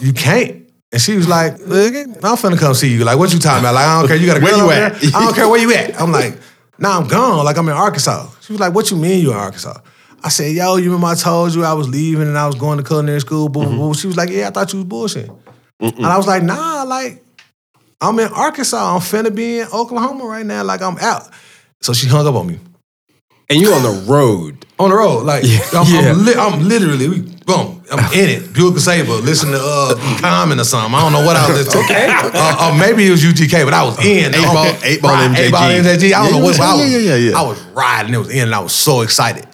you can't." And she was like, "Look, "I'm finna come see you." Like, what you talking about? Like, I don't care. You got a Where you at? there? I don't care where you at. I'm like, "Nah, I'm gone. Like, I'm in Arkansas." She was like, "What you mean you in Arkansas?" I said, "Yo, you remember I told you I was leaving and I was going to culinary school." Boo, boo. She was like, "Yeah, I thought you was bullshitting." And I was like, "Nah, like." I'm in Arkansas. I'm finna be in Oklahoma right now. Like I'm out. So she hung up on me And you on the road. on the road. Like I'm, yeah. I'm, li- I'm literally, we, boom, I'm in it. Buick Sabre, listening to uh, Common or something. I don't know what I was listening to. Okay. Uh, or maybe it was UGK, but I was in. Eight ball- Okay. eight ball Right, MJG. Eight ball MJG. I don't Yeah, know what. yeah, I was, yeah, yeah, yeah. I was riding. It was in, and I was so excited.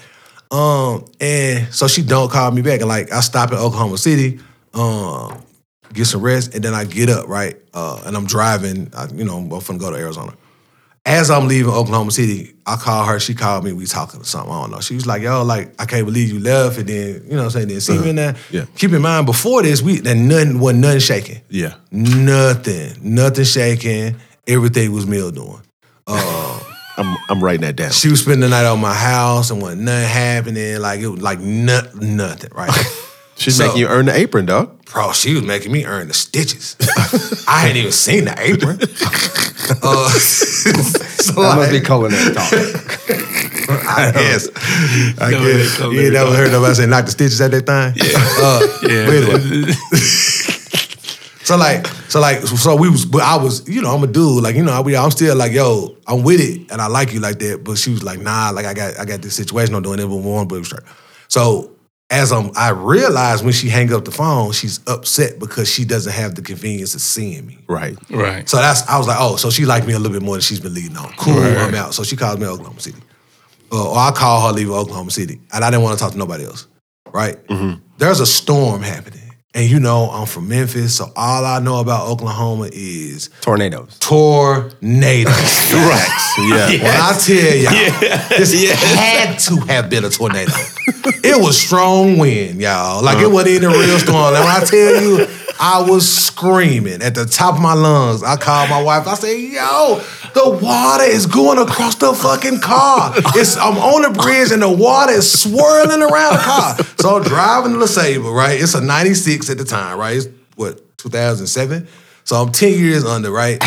Um, and so she don't call me back, and like I stop in Oklahoma City, um, get some rest, and then I get up right, uh, and I'm driving. I, you know, I'm finna go to Arizona. As I'm leaving Oklahoma City, I call her. She called me. We talking or something. I don't know. She was like, "Yo, like I can't believe you left." And then you know, what I'm saying, then see me in there. Yeah. Keep in mind, before this, we then nothing wasn't nothing shaking. Yeah. Nothing, nothing shaking. Everything was meal doing. I'm I'm writing that down. She was spending the night on my house and wasn't nothing happening. Like it was like no, nothing, right? She's So- making you earn the apron, dog. Bro, she was making me earn the stitches. I hadn't even seen the apron. Uh, so That must be like, culinary talk. I guess. I No, guess. they call You it ain't never dog. heard nobody say knock the stitches at that thing? Uh, Yeah. but anyway. So like, so like, so we was, but I was, you know, I'm a dude, like, you know, we, I'm still like, yo, I'm with it, and I like you like that. But she was like, nah, like I got, I got this situation I'm doing it, with one but. So as I'm, I realized when she hang up the phone, she's upset because she doesn't have the convenience of seeing me. Right. Right. So that's, I was like, oh, so she liked me a little bit more than she's been leading on. Cool, Right. I'm out. So she calls me Oklahoma City, uh, or I call her leaving Oklahoma City, and I didn't want to talk to nobody else. Right? There's a storm happening. And you know, I'm from Memphis, so all I know about Oklahoma is Tornadoes. tornadoes. Right. Yeah. When I tell y'all, this had to have been a tornado. it was strong wind, y'all. Like it wasn't even a real storm. And when I tell you, I was screaming at the top of my lungs. I called my wife. I said, "Yo, the water is going across the fucking car. It's I'm on the bridge and the water is swirling around the car." So I'm driving the LeSabre, right? It's a '96 at the time, right? It's what 2007. So I'm 10 years under, right?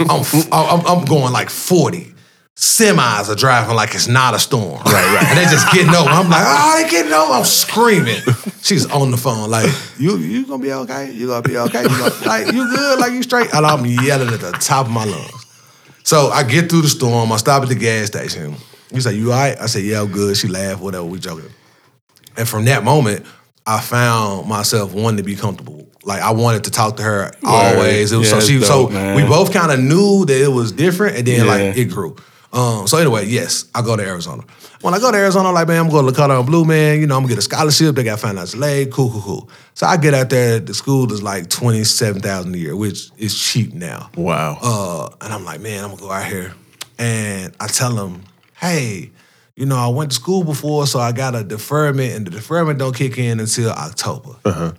I'm, I'm, I'm going like 40. Semis are driving like it's not a storm. Right, right. And they just getting over. I'm like, oh, they getting over. I'm screaming. She's on the phone, like, you you gonna be okay? You gonna be okay? You gonna, like, you good? Like, you straight? And I'm yelling at the top of my lungs. So I get through the storm. I stop at the gas station. You say, you all right? I said, yeah, I'm good. She laughed, whatever, we joking. And from that moment, I found myself wanting to be comfortable. Like I wanted to talk to her always. It was Yeah, so she dope, so man. we both kind of knew that it was different, and then like it grew. Um, so anyway, yes, I go to Arizona. When I go to Arizona, I'm like, man, I'm going to Cordon Bleu, man. You know, I'm gonna get a scholarship. They got financial aid. Cool, cool, cool. So I get out there. The school is like twenty seven thousand a year, which is cheap now. Wow. Uh, and I'm like, man, I'm gonna go out here. And I tell them, hey, you know, I went to school before, so I got a deferment, and the deferment don't kick in until October.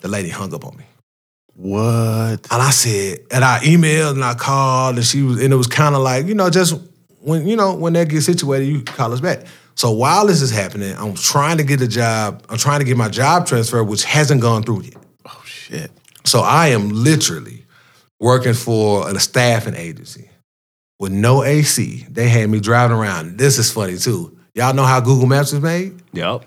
The lady hung up on me. what? And I said, and I emailed and I called, and she was, and it was kind of like, you know, just when you know when that gets situated, you call us back. So while this is happening, I'm trying to get a job. I'm trying to get my job transfer, which hasn't gone through yet. Oh shit. So I am literally working for a staffing agency with no AC. They had me driving around. This is funny too. Y'all know how Google Maps is made? Yep.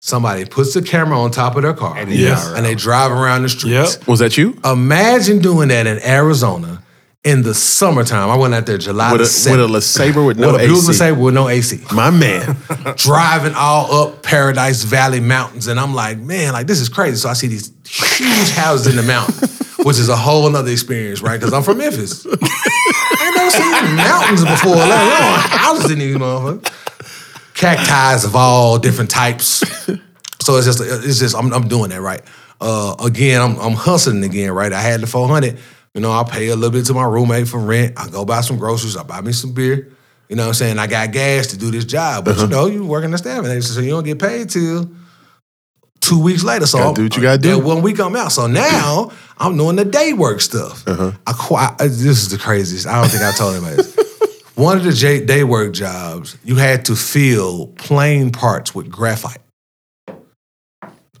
Somebody puts the camera on top of their car and they Yes. drive and they drive around the streets. Yep. Was that you? Imagine doing that in Arizona in the summertime. I went out there July With a, 7th. with a LeSabre with no with a beautiful AC. Sabre with no AC. My man. driving all up Paradise Valley mountains, and I'm like, man, like this is crazy. So I see these huge houses in the mountain, which is a whole another experience, right? Because I'm from Memphis. I ain't never seen mountains before, let alone houses in these motherfuckers. Cacti of all different types. So it's just, it's just, I'm, I'm doing that right. Uh, again, I'm, I'm hustling again, right? I had the 400. You know, I pay a little bit to my roommate for rent. I go buy some groceries. I buy me some beer. You know what I'm saying? I got gas to do this job, but you know, you working the staffing agency, so you don't get paid till two weeks later. So Gotta do what you gotta do. one week I'm out. So now I'm doing the day work stuff. Uh-huh. I quite, this is the craziest. I don't think I told anybody this. One of the J- day work jobs, you had to fill plain parts with graphite.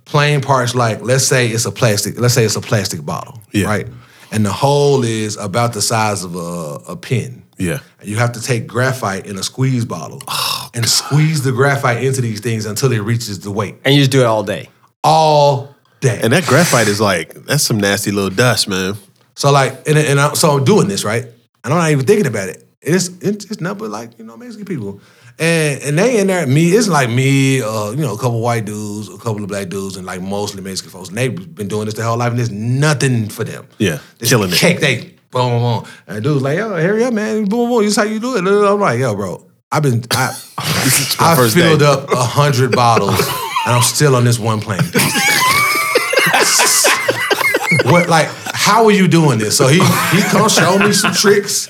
Plain parts, like let's say it's a plastic, let's say it's a plastic bottle, Yeah. right? And the hole is about the size of a, a pin. Yeah. You have to take graphite in a squeeze bottle Oh, and squeeze the graphite into these things until it reaches the weight. And you just do it all day. All day. And that graphite is like that's some nasty little dust, man. So like, and, and I, so I'm doing this right, and I'm not even thinking about it. It's it's, it's nothing but like you know Mexican people, and and they in there. Me, it's like me, uh, you know, a couple white dudes, a couple of black dudes, and like mostly Mexican folks. And they've been doing this their whole life, and there's nothing for them. Yeah, This killing it. cake, They boom, boom, boom. And dude's like, yo, hurry up, man, boom, boom. This is how you do it. I'm like, yo, bro, I've been, I, I filled day. up a hundred bottles, and I'm still on this one plane. what like how are you doing this? So he he come show me some tricks.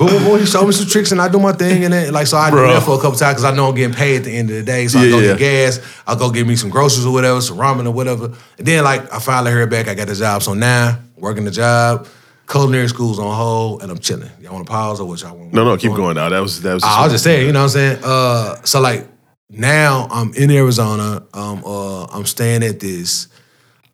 Boom, boom. He showed me some tricks and I do my thing and then like so I do that for a couple times because I know I'm getting paid at the end of the day. So I go yeah. get gas, I'll go get me some groceries or whatever, some ramen or whatever. And then like I finally heard back, I got the job. So now working the job, culinary school's on hold, and I'm chilling. Y'all want to pause or what y'all want? No, no, keep going. Now that was that was. I was just saying, you know what I'm saying? Uh, so like now I'm in Arizona. Um, uh, I'm staying at this.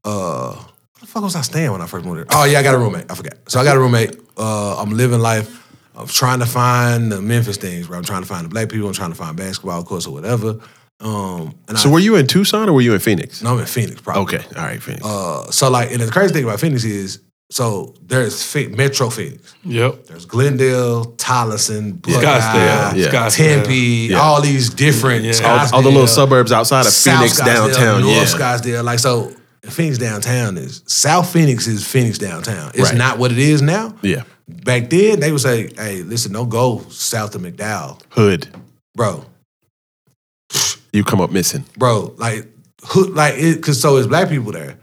Uh, what the fuck was I staying when I first moved here? Oh yeah, I got a roommate. I forgot. So I got a roommate. Uh, I'm living life. I'm trying to find the Memphis things. Where I'm trying to find the black people. I'm trying to find basketball courts or whatever. Um, and So I, were you in Tucson or were you in Phoenix? no, I'm in Phoenix. Probably. Okay, all right, Phoenix. Uh, so like, and the crazy thing about Phoenix is, so there's Phe- Metro Phoenix. Yep. There's Glendale, Tolleson, Buckeye, Scottsdale. Yeah. Scottsdale. Tempe, Yeah. all these different Yeah. all, all the little suburbs outside of South Phoenix Scottsdale, downtown. North Yeah, Scottsdale. Like so, Phoenix downtown is South Phoenix is Phoenix downtown. It's Right. not what it is now. yeah. Back then, they would say, "Hey, listen, don't go south of McDowell, Hood. bro, You come up missing. bro." Like, hood, like it, cause so it's black people there,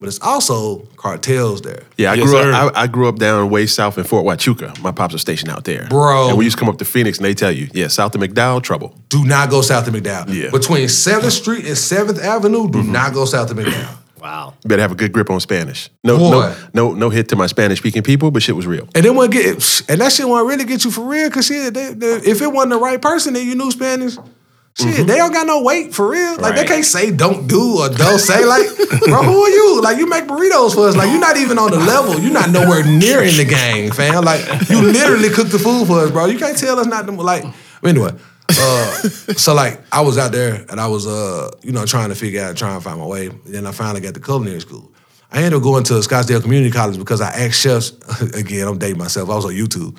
but it's also cartels there. Yeah, I Yes, grew sir. up. I, I grew up down way south in Fort Huachuca. My pops are stationed out there, Bro. And we used to come up to Phoenix, and they tell you, yeah, south of McDowell, trouble. Do not go south of McDowell. Yeah. Mm-hmm. Between Seventh Street and Seventh Avenue, do not go south of McDowell. Wow. You better have a good grip on Spanish. No, Boy. no, no, no hit to my Spanish speaking people, but shit was real. And then when get and that shit won't really get you for real, cause shit, they, they, if it wasn't the right person and you knew Spanish, shit, mm-hmm. they don't got no weight for real. Like they can't say don't do or don't say like, bro, who are you? Like you make burritos for us. Like you're not even on the level. You're not nowhere near in the game, fam. Like you literally cook the food for us, bro. You can't tell us not to like. Anyway, uh, so like I was out there and I was uh, you know, trying to figure out, trying to find my way. then I finally got to culinary school. I ended up going to Scottsdale Community College because I asked chefs. Again, I'm dating myself. I was on YouTube,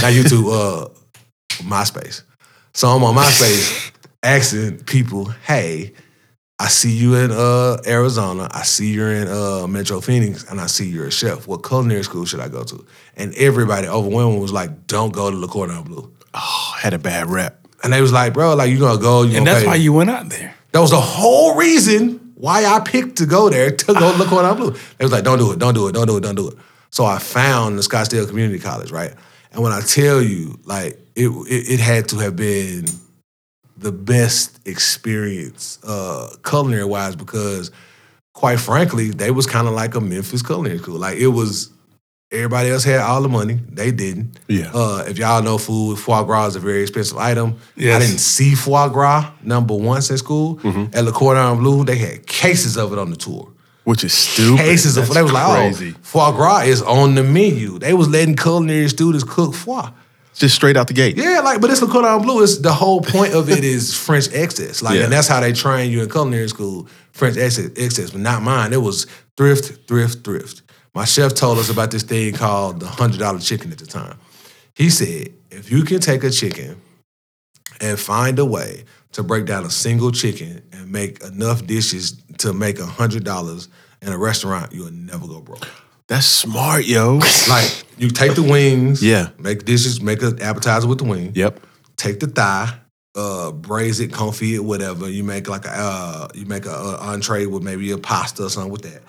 not YouTube, uh, MySpace. So I'm on MySpace asking people, hey, I see you in uh, Arizona. I see you're in uh, Metro Phoenix, and I see you're a chef. What culinary school should I go to? And everybody overwhelming was like, don't go to Le Cordon Bleu. Oh, had a bad rep. And they was like, bro, like you gonna go, you And that's pay. why you went out there. That was the whole reason why I picked to go there to go look what I'm blue. They was like, don't do it, don't do it, don't do it, don't do it. So I found the Scottsdale Community College, right? And when I tell you, like, it it, it had to have been the best experience, uh, culinary wise, because quite frankly, they was kind of like a Memphis culinary school. Like it was everybody else had all the money. They didn't. Yeah. Uh, if y'all know food, foie gras is a very expensive item. Yes. I didn't see foie gras number once in school. At Le Cordon Bleu, they had cases of it on the tour. Which is stupid. Cases of That's they was like, crazy. oh, foie gras is on the menu. They was letting culinary students cook foie. Just straight out the gate. Yeah, like, but it's Le Cordon Bleu. It's the whole point of it is French excess. Like, Yeah. and that's how they train you in culinary school, French excess, excess, but not mine. It was thrift, thrift, thrift. My chef told us about this thing called the hundred dollar chicken at the time. He said, if you can take a chicken and find a way to break down a single chicken and make enough dishes to make a hundred dollars in a restaurant, you'll never go broke. That's smart, yo. Like you take the wings, Yeah. make dishes, make an appetizer with the wing, yep. take the thigh, uh, braise it, confit it, whatever. You make like a uh, you make a, a entree with maybe a pasta or something with that.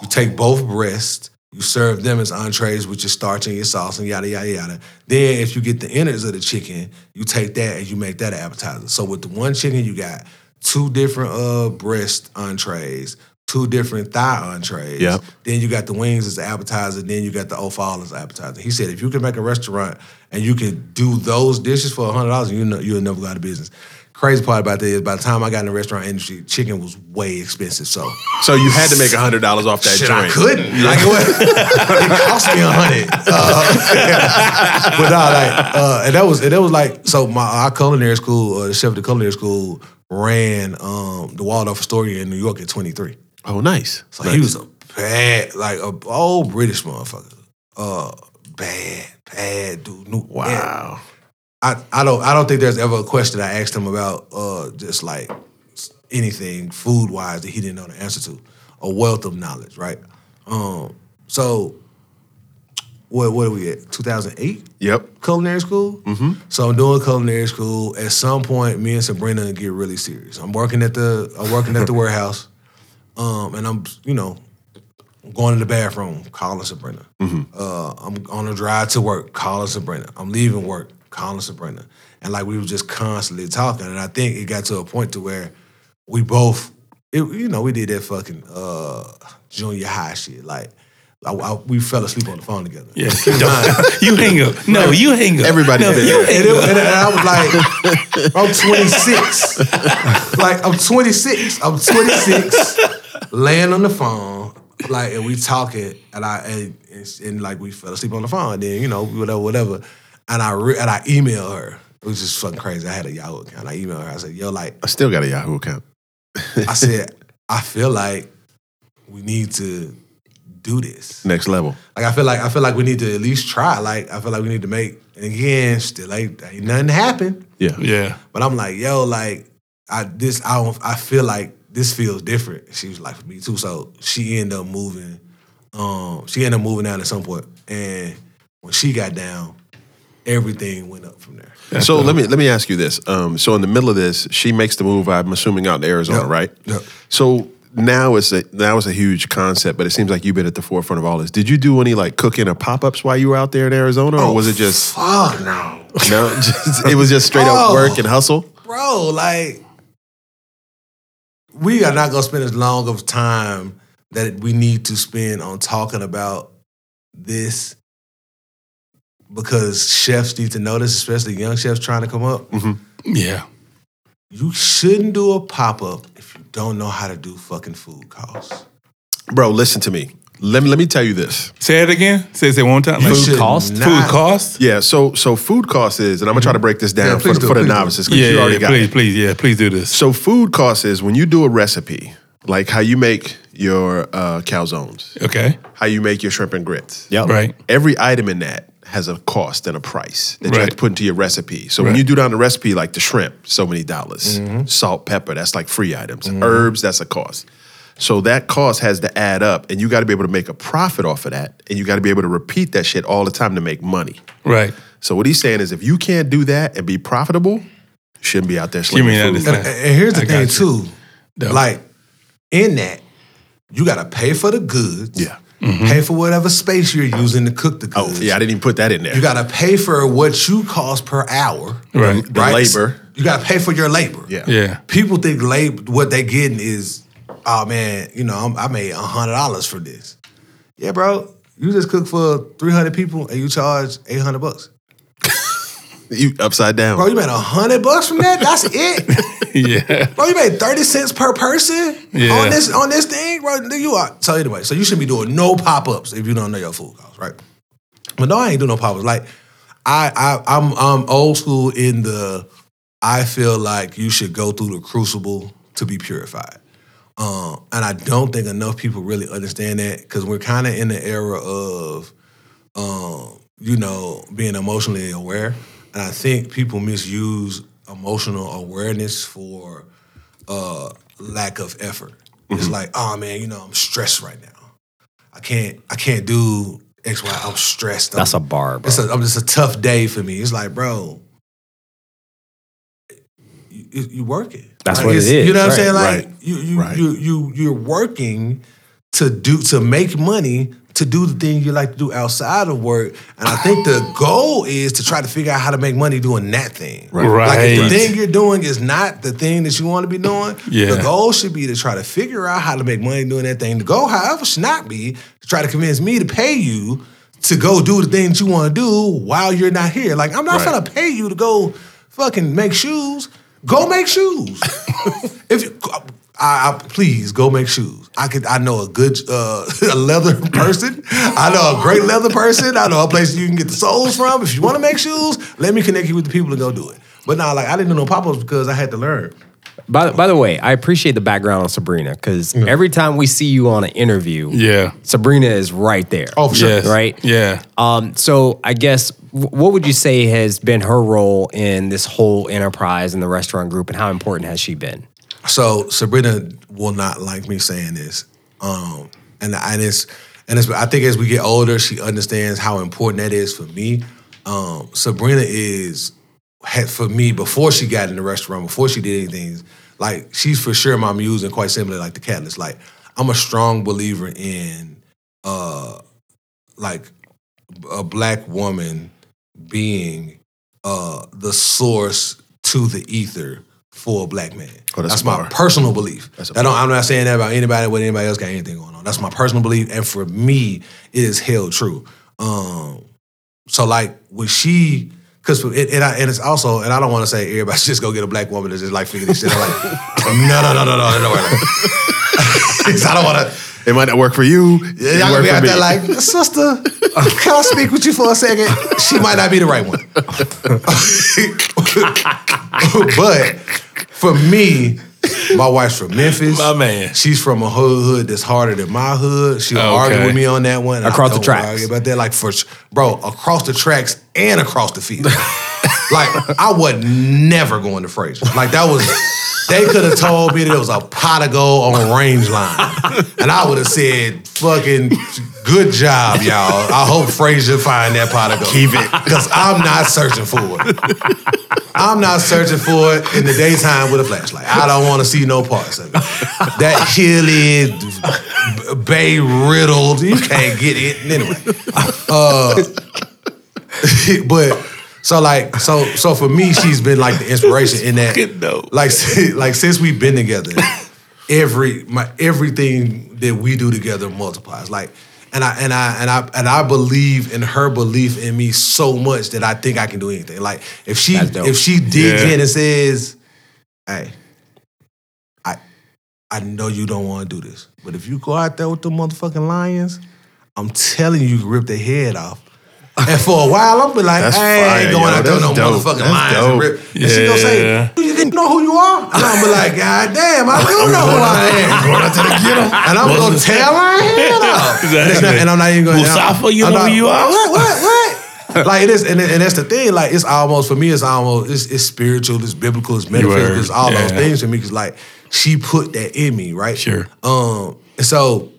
You take both breasts, you serve them as entrees with your starch and your sauce and yada yada yada. Then if you get the innards of the chicken, you take that and you make that an appetizer. So with the one chicken, you got two different uh breast entrees. Two different thigh entrees. Yep. Then you got the wings as the appetizer. Then you got the offal as appetizer. He said if you can make a restaurant and you can do those dishes for hundred dollars, you know you'll never go out of business. Crazy part about that is by the time I got in the restaurant industry, chicken was way expensive. So So you had to make hundred dollars off that shit, joint. I couldn't. Like it, was, it cost me a hundred. Uh, but nah, like, uh, and that was and that was like so. My our culinary school, uh, the chef of the culinary school, ran um, the Waldorf Astoria in New York at twenty three. Oh, nice. So he was a bad, like a old British motherfucker. Uh, bad, bad dude. New- Wow. I, I don't I don't think there's ever a question I asked him about uh just like anything food wise that he didn't know the answer to. A wealth of knowledge, right? Um, so what what are we at? 2008? Yep. culinary school. Mm-hmm. So I'm doing culinary school. At some point, me and Sabrina get really serious. I'm working at the I'm working at the warehouse, um, and I'm you know going to the bathroom, calling Sabrina. Uh, I'm on a drive to work, calling Sabrina. I'm leaving work, calling Sabrina, and like we were just constantly talking. And I think it got to a point to where we both, it, you know, we did that fucking uh, junior high shit. Like I, I- we fell asleep on the phone together. Yeah. Keep in mind, you hang up. No, you hang up. Everybody no, did you that. hang and, it, and I was like, I'm 26. like, I'm 26. I'm 26, laying on the phone, like, and we talking, and I, and, and, and, like, we fell asleep on the phone. Then, you know, whatever, whatever. And I, re- and I emailed her. It was just fucking crazy. I had a Yahoo account. I emailed her. I said, yo, like, I still got a Yahoo account. I said, I feel like we need to do this. Next level. Like I feel like I feel like we need to at least try. Like I feel like we need to make. And again, still ain't, ain't nothing happen. Yeah. Yeah. But I'm like, yo, like I this I don't I feel like this feels different. She was like for me too. So she ended up moving. Um, she ended up moving down at some point, and when she got down, everything went up from there. so let me let me ask you this. Um, so in the middle of this, she makes the move. I'm assuming out to Arizona, Yep. right? Yep. So now it's a now it's a huge concept, but it seems like you've been at the forefront of all this. Did you do any like cooking or pop ups while you were out there in Arizona, or was it just fuck no, no? Just, it was just straight up Oh. work and hustle. bro? Like we are not gonna spend as long of time that we need to spend on talking about this because chefs need to know this, especially young chefs trying to come up. Mm-hmm. Yeah. You shouldn't do a pop up if you don't know how to do fucking food costs. Bro, listen to me. Let me let me tell you this. Say it again. Say it one time. You Like, should cost? not- food cost. Yeah, so so food cost is, and I'm gonna try to break this down Yeah, for, the- do, for the novices because Yeah, you yeah, already yeah, got please, it. please, yeah, please do this. So food cost is when you do a recipe, like how you make your uh, calzones, Okay. how you make your shrimp and grits. Yep. Right. Every item in that has a cost and a price that you have to put into your recipe. So when you do down the recipe, like the shrimp, so many dollars. Mm-hmm. Salt, pepper, that's like free items. Herbs, that's a cost. So that cost has to add up, and you got to be able to make a profit off of that, and you got to be able to repeat that shit all the time to make money. Right. So what he's saying is, if you can't do that and be profitable, you shouldn't be out there me slinging that food. And, and here's the I thing too, Dope. like in that, you gotta pay for the goods. Yeah. Mm-hmm. Pay for whatever space you're using to cook the Oh, yeah, I didn't even put that in there. You gotta pay for what you cost per hour. Right. the labor. You gotta pay for your labor. Yeah. Yeah. People think labor what they getting is, oh man, you know, I'm, I made hundred dollars for this. Yeah, bro. You just cook for three hundred people and you charge eight hundred bucks. You upside down. Bro, you made hundred bucks from that. That's it. Yeah. Bro, you made 30 cents per person Yeah. on this on this thing, bro. You are so anyway, so you shouldn't be doing no pop-ups if you don't know your food costs, right? But no, I ain't doing no pop-ups. Like I I I'm I'm old school in the I feel like you should go through the crucible to be purified. Um, and I don't think enough people really understand that because we're kind of in the era of, um, you know, being emotionally aware. And I think people misuse emotional awareness for uh, lack of effort. It's like, oh man, you know, I'm stressed right now. I can't, I can't do X, Y. I'm stressed. That's a I'm, bar, bro. it's a, I'm just a tough day for me. It's like, bro, you, you you working. That's Like, what it it's- is, You know what right, I'm saying? Like right, you you right. you you you're working to do to make money to do the thing you like to do outside of work. And I think the goal is to try to figure out how to make money doing that thing. Right. Like if the thing you're doing is not the thing that you want to be doing, Yeah. the goal should be to try to figure out how to make money doing that thing. The goal, however, should not be to try to convince me to pay you to go do the thing that you want to do while you're not here. Like I'm not Right. gonna pay you to go fucking make shoes. Go make shoes. if you, I, I please go make shoes. I could. I know a good uh, a leather person. I know a great leather person. I know a place you can get the soles from. If you want to make shoes, let me connect you with the people to go do it. But now, like I didn't do no pop ups because I had to learn. By, by the way, I appreciate the background on Sabrina because every time we see you on an interview, Yeah. Sabrina is right there. Oh, for sure. Yes. Right? Yeah. Um, so I guess what would you say has been her role in this whole enterprise in the restaurant group, and how important has she been? So Sabrina will not like me saying this, um, and and it's and it's. I think as we get older, she understands how important that is for me. Um, Sabrina is had for me before she got in the restaurant, before she did anything. Like she's for sure my muse, and quite simply like the catalyst. Like I'm a strong believer in uh, like a black woman being uh, the source to the ether for a black man. Oh, that's that's my personal belief. That's I don't, I'm not saying that about anybody, what anybody else got anything going on. That's my personal belief, and for me, it is held true. Um, so like when she, because it, and, I, and it's also, and I don't want to say everybody should just go get a black woman to just like figure this shit out. Like, no, no, no, no, no, no, no. I don't want to. It might not work for you. Yeah, it y'all gonna be out there like, sister, can I speak with you for a second? She might not be the right one. but for me, my wife's from Memphis. My man. She's from a hood hood that's harder than my hood. She'll Okay. argue with me on that one. and I Across the don't tracks. argue About that, like for bro, across the tracks and across the field. like I was never going to Frayser. Like that was. They could have told me that it was a pot of gold on range line. And I would have said, fucking good job, y'all. I hope Frayser find that pot of gold. Keep it. Because I'm not searching for it. I'm not searching for it in the daytime with a flashlight. I don't want to see no parts of it. That hilly, bay riddled, you can't get it. Anyway. Uh, but so like so so for me, she's been like the inspiration in that. Like like since we've been together, every my everything that we do together multiplies. Like and I and I and I and I believe in her belief in me so much that I think I can do anything. Like if she if she digs Yeah. in and says, "Hey, I I know you don't want to do this, but if you go out there with the motherfucking lions, I'm telling you, you rip their head off." And for a while, I'm be like, That's "I ain't fire, going yo. out there no That's dope. motherfucking That's lions." dope. And, rip. and she gonna say, Yeah. "You didn't know who you are?" And I'm be like, "God damn, I do know who I am." Going out to get 'em. And I'm gonna tear my head off. Exactly. And, not- and I'm not even going. Mustafa, you I'm know not- who you are? What? What? What? like it is, and, and that's the thing. Like it's almost for me, it's almost it's, it's spiritual, it's biblical, it's metaphysical, it's all those yeah. things for me. Because like she put that in me, right? Sure. Um, and so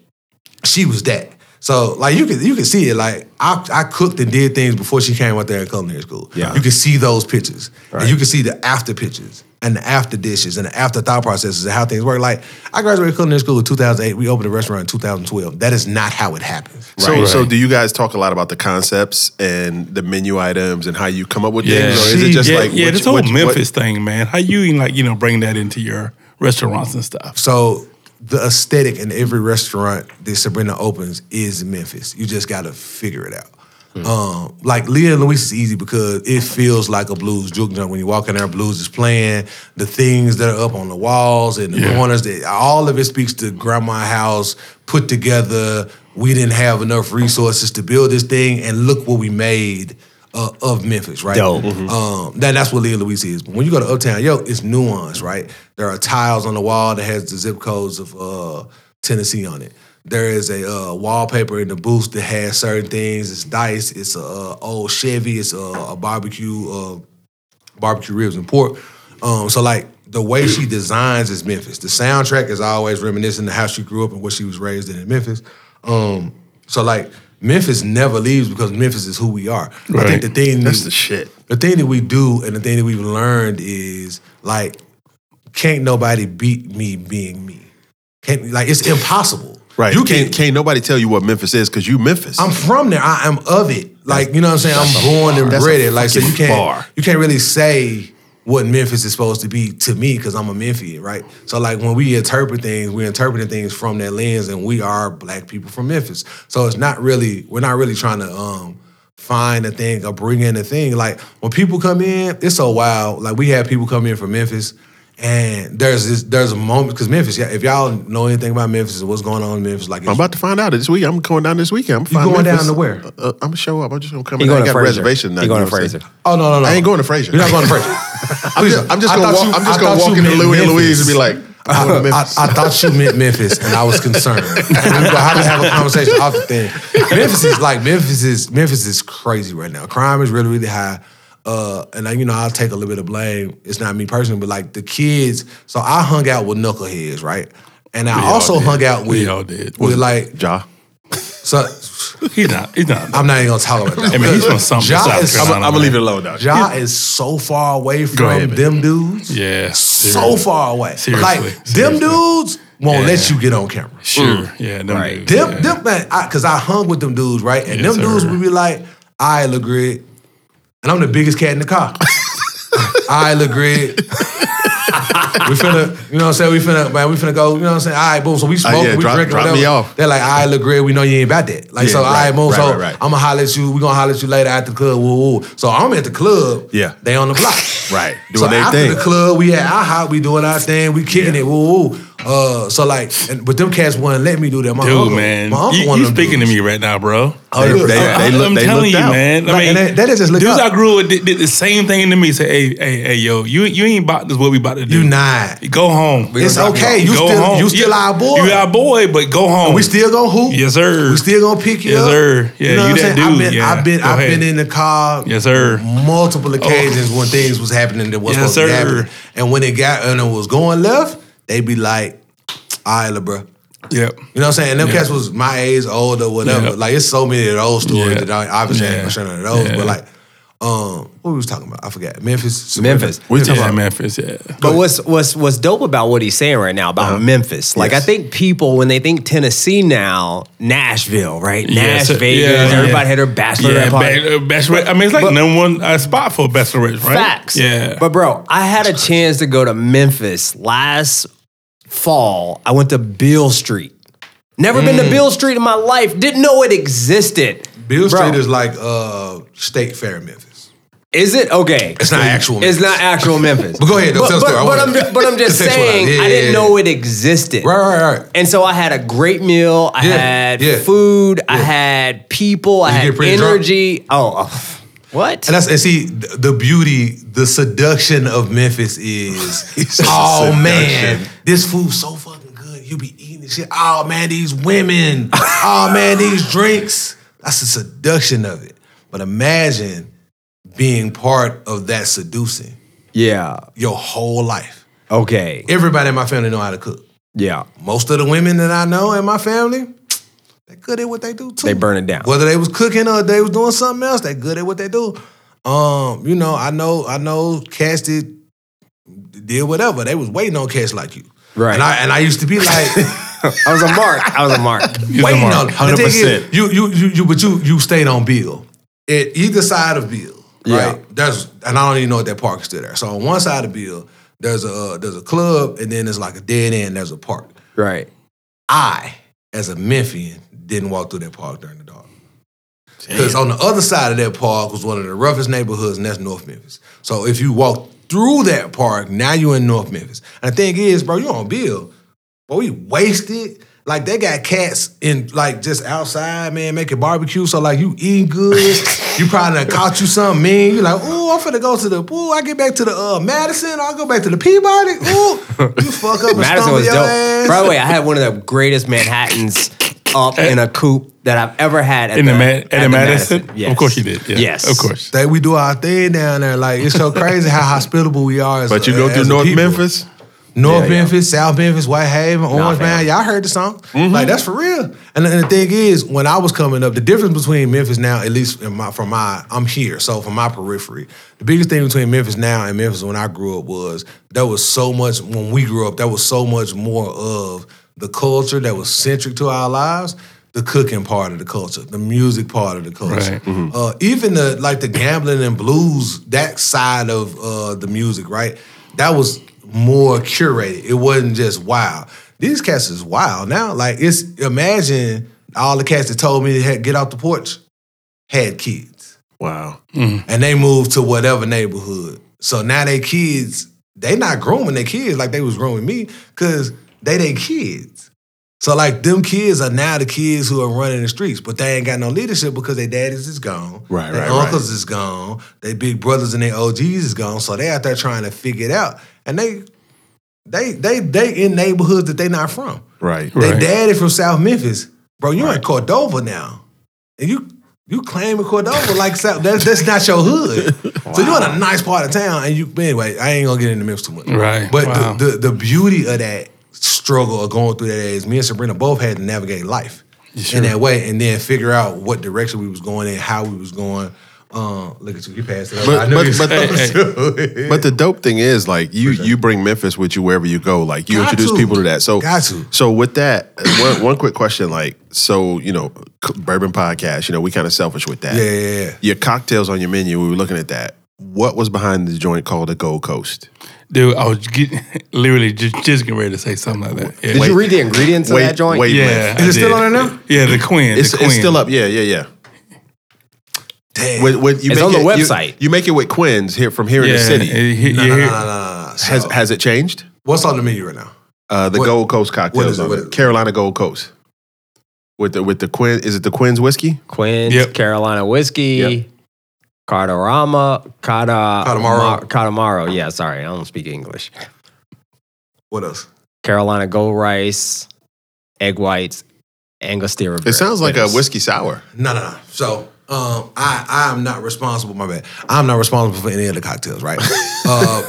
she was that. So like you can you can see it. Like I I cooked and did things before she came out there at culinary school. Yeah. You can see those pictures. And you can see the after pictures and the after dishes and the after thought processes and how things work. Like I graduated culinary school in 2008. We opened a restaurant in 2012. That is not how it happens. So, Right. so do you guys talk a lot about the concepts and the menu items and how you come up with Yeah, things, or is it just yeah, like yeah, what- this whole what- what- Memphis thing, man. How you even like you know bring that into your restaurants and stuff? So the aesthetic in every restaurant that Sabrina opens is Memphis. You just got to figure it out. Um, like Leah and Louise is easy because it feels like a blues juke joint. When you walk in there, blues is playing. The things that are up on the walls and the Yeah. corners, that all of it speaks to grandma house put together. We didn't have enough resources to build this thing, and look what we made uh, of Memphis, right? Dope. Um, that, that's what Leah Louise is. But when you go to Uptown, yo, it's nuance, right? There are tiles on the wall that has the zip codes of uh, Tennessee on it. There is a uh, wallpaper in the booth that has certain things. It's dice. It's a uh, old Chevy. It's a, a barbecue, uh, barbecue ribs and pork. Um, so like the way she designs is Memphis. The soundtrack is always reminiscent of how she grew up and what she was raised in in Memphis. Um, so like Memphis never leaves because Memphis is who we are. I think Right. the thing That's the shit. the thing that we do and the thing that we've learned is like can't nobody beat me being me. Can't like it's impossible. Right. You You can can't, can't nobody tell you what Memphis is because you Memphis. I'm from there. I am of it. Like you know what I'm saying. I'm born and bred it. Like so you can't bar. you can't really say what Memphis is supposed to be to me because I'm a Memphian, right? So like when we interpret things, we're interpreting things from that lens, and we are black people from Memphis. So it's not really we're not really trying to um find a thing or bring in a thing. Like when people come in, it's so wild. Like we have people come in from Memphis. And there's this, there's a moment because Memphis. Yeah, if y'all know anything about Memphis and what's going on in Memphis, like I'm about to find out this week. I'm going down this weekend. I'm You find going down to where? Uh, uh, I'm gonna show up. I'm just gonna come. He in. I going ain't to got a Frayser. reservation. He nothing, going to I'm? Frayser. oh no no no, I ain't going to Frayser. You're not going to Frayser. I'm just, I'm just gonna walk. you- I'm just gonna walk into meant Louis and Louise and be like, I'm going to I, I thought you meant Memphis, and I was concerned. we gonna have to have a conversation off the thing. Memphis is like Memphis is Memphis is crazy right now. Crime is really really high. Uh, and I, you know, I'll take a little bit of blame. It's not me personally, but like the kids. So I hung out with knuckleheads, right? And I all also did. hung out with We all did. with like Ja. so. He's not. He's not. I'm not even gonna talk about that. I mean, he's from something. Ja South is- Carolina, I'm gonna leave it alone now. Ja is so far away from ahead, them dudes. Yeah, so seriously. far away. Seriously, like them dudes won't Yeah. let you get on camera. Sure. Yeah. Them Right. dudes, Them, yeah. them man, because I, hung with them dudes, right? And Yes, them dudes sir. would be like, "I look great," and I'm the biggest cat in the car. I look great. we finna, you know what I'm saying? We finna, man, we finna go, you know what I'm saying? All right, boom. So we smoke, Uh, yeah, we drop- drink, drop whatever. me off. They're like, I look great. We know you ain't about that. Like, Yeah, so, all right, right, boom. right, so right, right. I'm gonna holler at you. We gonna holler at you later at the club. Woo, woo. So I'm at the club. Yeah. They on the block. Right. Doing so after thing. the club, we at our hot, we doing our thing, we kicking it, woo woo. Uh, so like, and, but them cats wouldn't let me do that. My Dude, uncle, man, my uncle you, you speaking to me right now, bro. Oh, They- look, they- I- they look- they telling you, out. man. I Like, mean, and that- that is just look dudes up. I grew with did, did the same thing to me. Say, hey, hey, hey, yo, you you ain't about this. What we about to do? You not. Go home. It's okay. You go still, home. you still our boy. You our boy, but go home. We still gonna hoop. Yes, sir. We still gonna pick you Yes, up. sir. Yeah, you know you what I'm that saying? I've dude. been, Yeah. I've been, I've been in the car. Yes, sir. Multiple occasions when things was happening that was Yes, supposed to happen, and when it got and it was going left, they be like, "All right, bro." Yep. You know what I'm saying? And them Yeah. cats was my age, older, whatever. Yeah. Like it's so many of those stories Yeah. that I obviously ain't Yeah. gonna share none of those. But like, um, what we was talking about? I forgot. Memphis. Memphis. We talking about Memphis. Yeah. But what's what's what's dope about what he's saying right now about Memphis? Like Yes. I think people when they think Tennessee now, Nashville, right? Yes, Nash Vegas, yeah, everybody yeah. had their bachelorette Yeah, party. ba- uh, bachelorette. I mean, it's like But- number one uh, spot for bachelorettes, right? Facts. Yeah. But bro, I had a chance to go to Memphis last fall. I went to Beale Street. Never been Mm. to Beale Street in my life. Didn't know it existed. Beale Bro. Street is like uh, State Fair Memphis. Is it okay? It's not actual It's Memphis. not actual Memphis. But go ahead, though, But, tell but, story. But, I'm but I'm just saying Yeah, I didn't yeah. know it existed. Right, right, right. And so I had a great meal. I Yeah, had food. I had people. I had drunk? energy. Oh, oh, what? And that's and see the beauty, the seduction of Memphis is. oh man, this food's so fucking good. You be eating this shit. Oh man, these women. oh man, these drinks. That's the seduction of it. But imagine being part of that seducing Yeah. your whole life. Okay. Everybody in my family know how to cook. Yeah. Most of the women that I know in my family, they good at what they do too. They burn it down. Whether they was cooking or they was doing something else, they good at what they do. Um, you know, I know, I know cats did did whatever. They was waiting on cats like you. Right. And I and I used to be like I was a mark. I was a mark. He's a waiting mark. on the thing is, 100%. You you you you but you you stayed on Beale. At either side of Beale, Yeah. right? There's and I don't even know if that park is still there. So on one side of Beale, there's a uh, there's a club and then there's like a dead end, there's a park. Right. I, as a Memphian, didn't walk through that park during the dark. Because on the other side of that park was one of the roughest neighborhoods, and that's North Memphis. So if you walk through that park, now you're in North Memphis. And the thing is, bro, you're on Beale. But we wasted. Like they got cats in like just outside, man, making barbecue. So like you eating good. you probably done caught you something mean. You like, ooh, I'm finna go to the pool. I get back to the uh, Madison, I'll go back to the Peabody. Ooh, you fuck up Madison was your dope. ass. By the way, I had one of the greatest Manhattans up in a coupe that I've ever had at In the the, Ma- at at the Madison? Yes. Of course you did. Yeah, Yes. Of course. that we do our thing down there. Like it's so crazy how hospitable we are. As But a- you go as through a North people. Memphis. North Yeah, yeah. Memphis, South Memphis, Whitehaven, Orange. Man. Y'all heard the song. Mm-hmm. Like that's for real. And, and the thing is, when I was coming up, the difference between Memphis now, at least in my, from my, I'm here, so from my periphery, the biggest thing between Memphis now and Memphis when I grew up was there was so much when we grew up. There was so much more of the culture that was centric to our lives. The cooking part of the culture, the music part of the culture, Right. uh, even the like the gambling and blues, that side of uh, the music, right? That was more curated. It wasn't just wild. These cats is wild now. Like it's imagine all the cats that told me to get off the porch had kids, Wow. Mm. and they moved to whatever neighborhood. So now they kids, they not grooming their kids like they was grooming me, cause they they kids. So like them kids are now the kids who are running the streets, but they ain't got no leadership because their daddies is gone. Right, their right, right. uncles is gone. Their big brothers and their OGs is gone. So they out there trying to figure it out. And they they they they in neighborhoods that they not from. Right. Right. Their daddy from South Memphis. Bro, you in Cordova now. And you you claim claiming Cordova like South, that's that's not your hood. So you're in a nice part of town and you anyway, I ain't gonna get into Memphis too much. Right. But Wow. the, the the beauty of that struggle of going through that is me and Sabrina both had to navigate life Sure. in that way and then figure out what direction we was going in, how we was going. Um, look at you, you passed it. up. But- I knew but- you but- was too. But the dope thing is, like you, you bring Memphis with you wherever you go. Like you Got introduce to. people to that. So, Got to. so with that, one, one quick question. Like, so you know, c- bourbon podcast. You know, we kind of selfish with that. yeah, yeah, yeah. Your cocktails on your menu. We were looking at that. What was behind the joint called the Gold Coast? Dude, I was getting, literally just, just getting ready to say something like that. Yeah. Did you read the ingredients of wait, that joint? wait. Yeah. Is I it still did. on there now? Yeah, the Queen. It's, the Queen. it's still up. Yeah, yeah, yeah. Damn. With, with, you It's make on the it- you- website. You, make it with Quinn's here from here in the city. it- no, no, no, no, no, no, no. Has has it changed? what's on the menu right now? Uh, the What- Gold Coast cocktails, what is it? on What it. is it? Carolina Gold Coast. With the with the Quinn, is it the Quinn's whiskey? Quinn's, Yep. Carolina whiskey, Yep. Cardarama, Cada, Catamaro. Ma- Catamaro. Yeah, sorry, I don't speak English. What else? Carolina Gold Rice, egg whites, Angostura. It sounds like a bitters. whiskey sour. No, no, no. So um, I I am not responsible. My bad. I'm not responsible for any of the cocktails. Right. uh,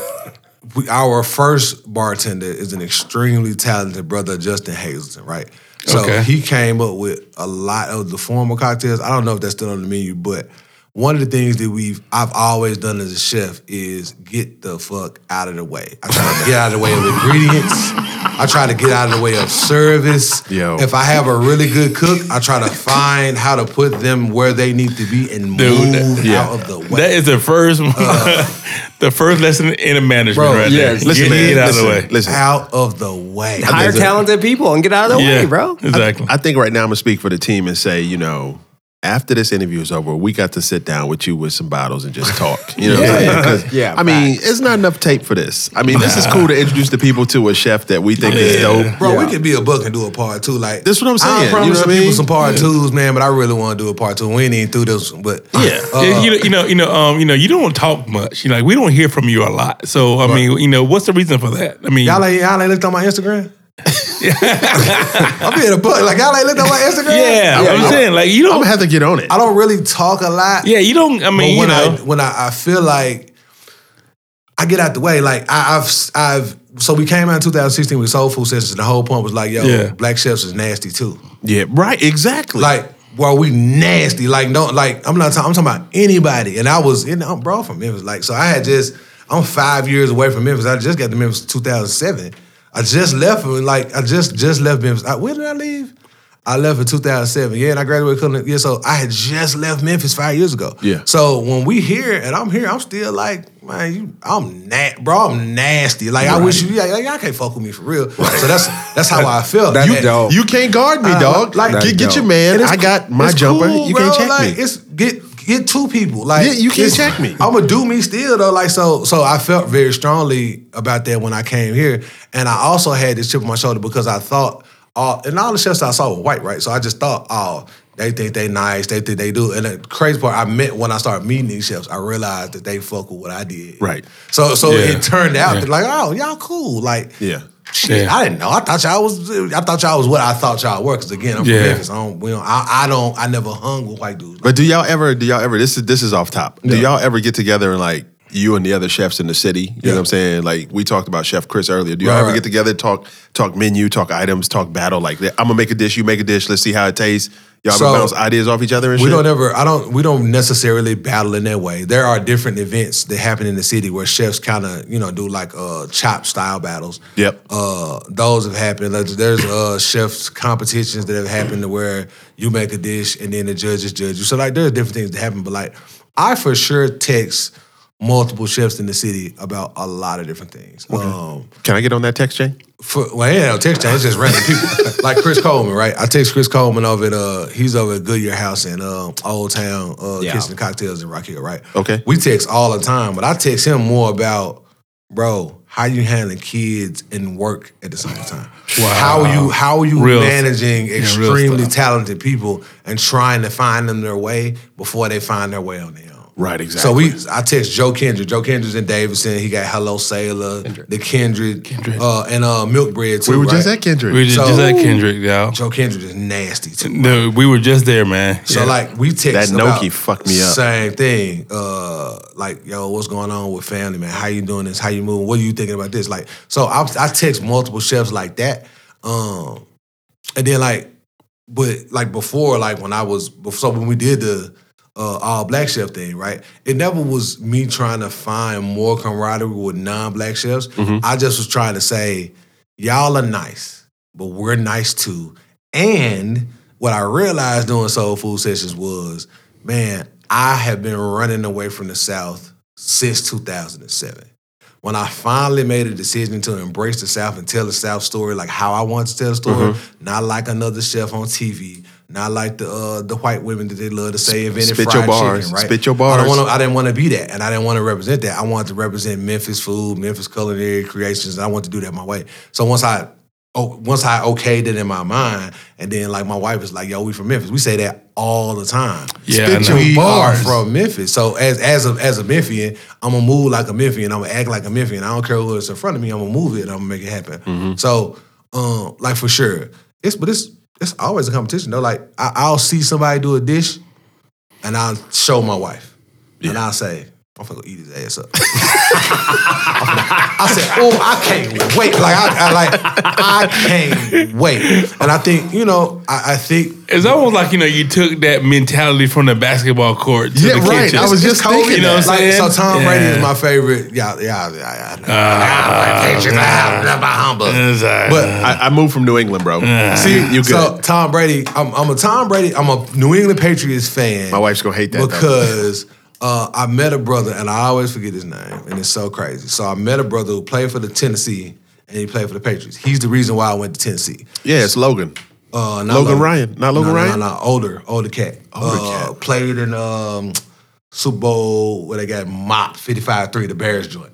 we, our first bartender is an extremely talented brother, Justin Hazleton. Right. So Okay. he came up with a lot of the formal cocktails. I don't know if that's still on the menu, but one of the things that we've I've always done as a chef is get the fuck out of the way. I try to get out of the way of ingredients. I try to get out of the way of service. Yo. If I have a really good cook, I try to find how to put them where they need to be and Dude, move that- yeah. out of the way. That is the first, uh, the first lesson in a management Bro, right yes. there. Listen, Get man. it out listen, of the way. listen. out of the way. Hire talented people and get out of the yeah, way, bro. Exactly. I think right now I'm gonna speak for the team and say, you know, after this interview is over, we got to sit down with you with some bottles and just talk. You know, what I'm saying? 'Cause, Yeah, I mean, facts. it's not enough tape for this. I mean, this is cool to introduce the people to a chef that we think is dope. Bro, we Yeah. could be a book and do a part two. Like That's what I'm saying, I you promise know what I people mean? some part twos, man. But I really want to do a part two. We ain't even through this one, but Yeah. uh, you know, you know, you know, um, you know, you don't talk much. You know, like we don't hear from you a lot. So I mean, you know, what's the reason for that? I mean, y'all ain't y'all ain't looked on my Instagram. I'm being a buck. Like y'all ain't looked at my Instagram. Yeah, I'm I- saying like you I'm don't. gonna have to get on it. I don't really talk a lot. yeah, you don't. I But mean, you when know. I when I, I feel like I get out the way, like I, I've I've so we came out in 2016 with Soul Food Sessions, and the whole point was like, yo, Yeah. black chefs is nasty too. yeah, right. Exactly. Like, well, we nasty. Like, don't like. I'm not. talking I'm talking about anybody. And I was, you know, I'm bro from Memphis. Like, so I had just. I'm five years away from Memphis. I just got to Memphis in 2007. I just left. and, Like, I just just left Memphis. I, when did I leave? I left in 2007. Yeah, and I graduated. Culinary- Yeah, so I had just left Memphis five years ago. Yeah. So when we here and I'm here, I'm still like, man, you, I'm na- bro, I'm nasty. Like I wish you, yeah, like, y'all can't fuck with me for real. So that's that's how I felt. That's And- dope. you can't guard me, Uh, dog. like- Like, get, get your man. I got my jumper. cool, you bro. can't check like, me. It's get get two people. Like Yeah, you can't check me. I'm gonna do me still though. Like so, so I felt very strongly about that when I came here, and I also had this chip on my shoulder because I thought, all and all the chefs I saw were white, right? So I just thought, oh. They think they nice. They think they do. And the crazy part, I met when I started meeting these chefs, I realized that they fuck with what I did. Right. So, so Yeah. it turned out Yeah. that like, oh, y'all cool. Like, Yeah. Shit, Yeah. I didn't know. I thought y'all was. I thought y'all was what I thought y'all were. Because again, I'm from Yeah. Memphis. I don't. We don't I, I don't. I never hung with white dudes. But do y'all ever? Do y'all ever? This is this is off top. Do y'all ever get together and like you and the other chefs in the city? You know what I'm saying? Like we talked about Chef Chris earlier. Do y'all Right, ever right. get together, talk talk menu, talk items, talk battle? Like I'm gonna make a dish, you make a dish. Let's see how it tastes. Y'all So, bounce ideas off each other and we shit. don't ever. I don't. We don't necessarily battle in that way. There are different events that happen in the city where chefs kind of you know do like uh chop style battles. Yep. Uh, those have happened. Like, There's uh chefs competitions that have happened to where you make a dish and then the judges judge you. So like there's different things that happen. But like I for sure text multiple chefs in the city about a lot of different things. Um, Can I get on that text chain? for, well, yeah, no text chain. It's just random people. like Chris Coleman, right? I text Chris Coleman over at uh, he's over at Goodyear House in uh, Old Town uh, Yeah. Kitchen and Cocktails in Rock Hill, right? Okay. We text all the time, but I text him more about, bro, how you handling kids and work at the same time. Wow. How are you how are you Real- managing real extremely stuff. talented people and trying to find them their way before they find their way on their own? Right, exactly. So we, I text Joe Kindred. Joe Kindred's in Davidson. He got Hello Sailor, the Kindred, Uh, and uh, Milk Bread too. we were just at Kindred. we just, So- just at Kindred, y'all. Joe Kindred is nasty too. No, we were just there, man. So Yeah. like we text That about Noki fucked me up. Same thing. Uh, like yo, what's going on with family, man? How you doing this? How you moving? What are you thinking about this? Like, so I, I text multiple chefs like that. Um, and then like, but like before, like when I was, so when we did the uh, all black chef thing, right? It never was me trying to find more camaraderie with non-black chefs. I just was trying to say, y'all are nice, but we're nice too. And what I realized doing soul food sessions was, man, I have been running away from the South since 2007. When I finally made a decision to embrace the South and tell the South story like how I want to tell the story, Mm-hmm. not like another chef on TV, not like the uh, the white women that they love to say invented Spit fried your bars. chicken, right? Spit your I don't bars. want to. I didn't want to be that, and I didn't want to represent that. I wanted to represent Memphis food, Memphis culinary creations, and I want to do that my way. So once I, oh, once I okayed it in my mind, and then like my wife was like, "Yo, we from Memphis." We say that all the time. Yeah, Spit I know. your We are from Memphis. So as as a as a Memphian, I'm gonna move like a Memphian. I'm gonna act like a Memphian. I don't care who's in front of me. I'm gonna move it. I'm gonna make it happen. Mm-hmm. So, um, like for sure, it's but it's it's always a competition though. Like I, I'll see somebody do a dish, and I'll show my wife, and I'll say, "I'm gonna go eat his ass up." I said, "Oh, I can't wait! Like I, I like I can't wait." And I think you know, I, I think It's almost like you know you took that mentality from the basketball court to Yeah, the right. kitchen. I was just Kobe. thinking You know what I'm like, saying? So Tom Yeah. Brady is my favorite. Yeah, yeah, yeah. yeah. Ah, It's, uh, But I, I moved from New England, bro. see, you good? so Tom Brady, I'm, I'm a Tom Brady. I'm a New England Patriots fan. My wife's gonna hate that though. Uh, I met a brother, and I always forget his name, and it's so crazy. So I met a brother who played for the Tennessee, and he played for the Patriots. He's the reason why I went to Tennessee. yeah, it's Logan. Uh, not Logan Ryan. Not Logan no, Ryan? No, no, older, older cat. Older uh, cat. Played in um, Super Bowl where they got mopped 55-3, the Bears joint.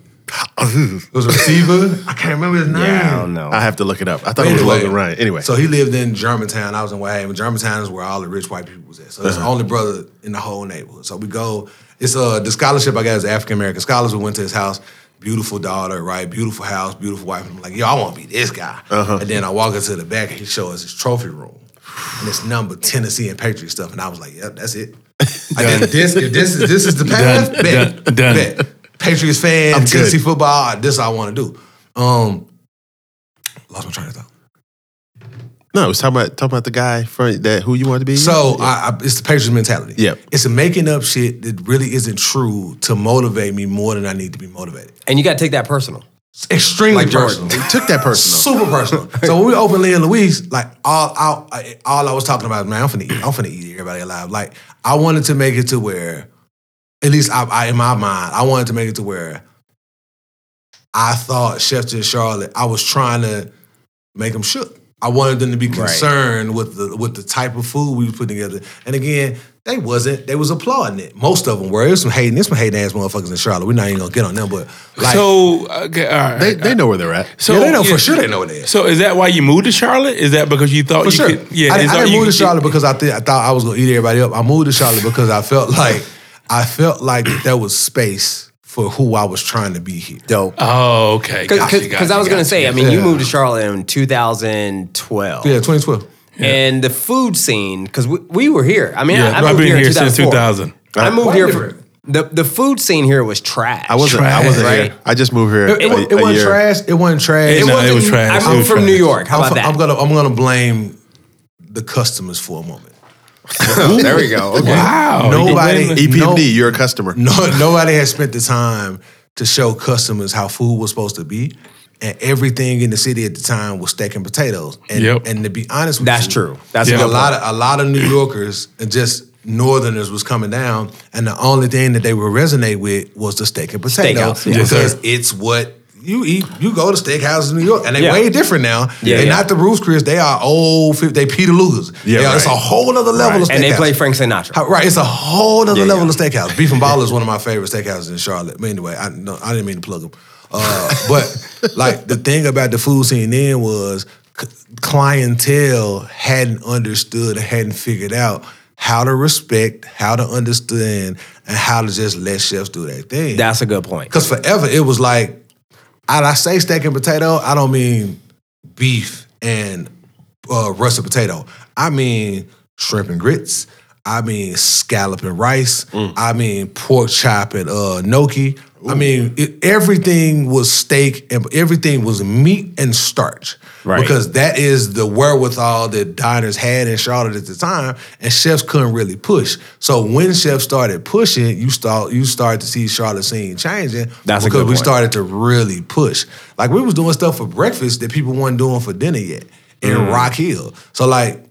It was a receiver. I can't remember his name. Yeah, I don't know. I have to look it up. I thought it was Logan Ryan. Anyway, So he lived in Germantown. I was in Whitehaven. Germantown is where all the rich white people was at. So it's the only brother in the whole neighborhood. So we go. It's uh the scholarship I got is African American scholars. We went to his house. beautiful daughter, right? Beautiful house, beautiful wife. and I'm like, yo, I want to be this guy. Uh-huh. And then I walk into the back and he shows us his trophy room. And it's number Tennessee and Patriot stuff. And I was like, yep, that's it. I did this, if this is this is the path, Done, bet, done, done. bet. Patriots fan. Tennessee football, this I want to do. Um, lost my train of thought. No, it was talking about talking about the guy for that who you want to be. So I, I, it's the Patriots mentality. Yep. It's a making up shit that really isn't true to motivate me more than I need to be motivated. And you got to take that personal. It's extremely Like Jordan. personal. took that personal. Super personal. so when we opened Leah Louise, like all, all, I- all I was talking about, man, I'm finna eat. I'm finna eat everybody alive. Like I wanted to make it to where, at least I, I in my mind, I wanted to make it to where I thought Chefs in Charlotte, I was trying to make them shook. I wanted them to be concerned with the with the type of food we was putting together. And again, they wasn't. They was applauding it. Most of them were. There's some hating. There's some hating ass motherfuckers in Charlotte. We're not even gonna get on them, but like, so okay, all right. They they know where they're at. so yeah, they know for sure they know what they is. So is that why you moved to Charlotte? Is that because you thought For you sure. could? Yeah, I, is I didn't you move to could- Charlotte because I, th- I thought I was gonna eat everybody up. I moved to Charlotte because I felt like I felt like there was space for who I was trying to be here. Dope. Oh, okay. Because Gotcha, gotcha, I was going to gotcha. say, I mean, you moved to Charlotte in 2012. Yeah, 2012. And the food scene, because we, we were here. I mean, Yeah, I, I I've moved been here, in here since 2000. I moved here for the the food scene here was trash. I wasn't. I wasn't Right. here. I just moved here. It, it, a, wa- it a wasn't year. trash. It wasn't trash. It- no, it was trash. I It moved was from trash. New York. How I'm, about fu- that? I'm gonna I'm gonna blame the customers for a moment. There we go. Okay. Wow. Nobody- You EPMD, No. you're a customer. No, nobody has spent the time to show customers how food was supposed to be. And everything in the city at the time was steak and potatoes. And, Yep. and to be honest with That's you, true. That's Yeah. a a lot point. of a lot of New Yorkers and just Northerners was coming down, and the only thing that they would resonate with was the steak and potato Steakhouse, yeah. Yes, because sir. it's what you eat. You go to steakhouses in New York, and they Yeah. way different now. Yeah, They're yeah. not the Roost Chris. They are old. They Peter Luger's. Yeah, are- it's a whole other level of steakhouse. And they play Frank Sinatra. How- Right, it's a whole other level of steakhouse. Beef and Baller is one of my favorite steakhouses in Charlotte. But anyway, I no, I didn't mean to plug them. Uh, but like the thing about the food scene then was c- clientele hadn't understood, hadn't figured out how to respect, how to understand, and how to just let chefs do their thing. That's a good point. Because forever it was like, and I say steak and potato, I don't mean beef and uh, russet potato. I mean shrimp and grits. I mean scallop and rice. I mean pork chop and uh, gnocchi. I mean it, everything was steak and everything was meat and starch. Right. Because that is the wherewithal that diners had in Charlotte at the time, and chefs couldn't really push. So when chefs started pushing, you start you start to see Charlotte scene changing That's because we started to really push. Like we was doing stuff for breakfast that people weren't doing for dinner yet in Mm. Rock Hill. So like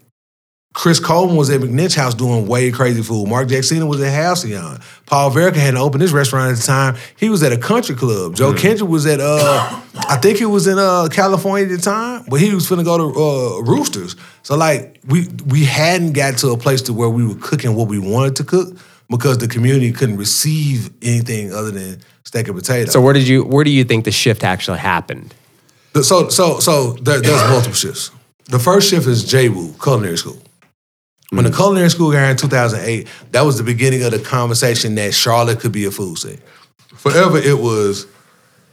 Chris Coleman was at McNinch House doing way crazy food. Marc Jacksina was at Halcyon. Paul Verica hadn't opened his restaurant at the time. He was at a country club. Mm. Joe Kindred was at uh I think he was in uh California at the time, but he was finna go to uh Roosters. So like we we hadn't got to a place to where we were cooking what we wanted to cook because the community couldn't receive anything other than steak and potato. So where did you where do you think the shift actually happened? The- So so so there, there's multiple shifts. The first shift is JWU, culinary school. When the culinary school got here in 2008, that was the beginning of the conversation that Charlotte could be a food city. Forever it was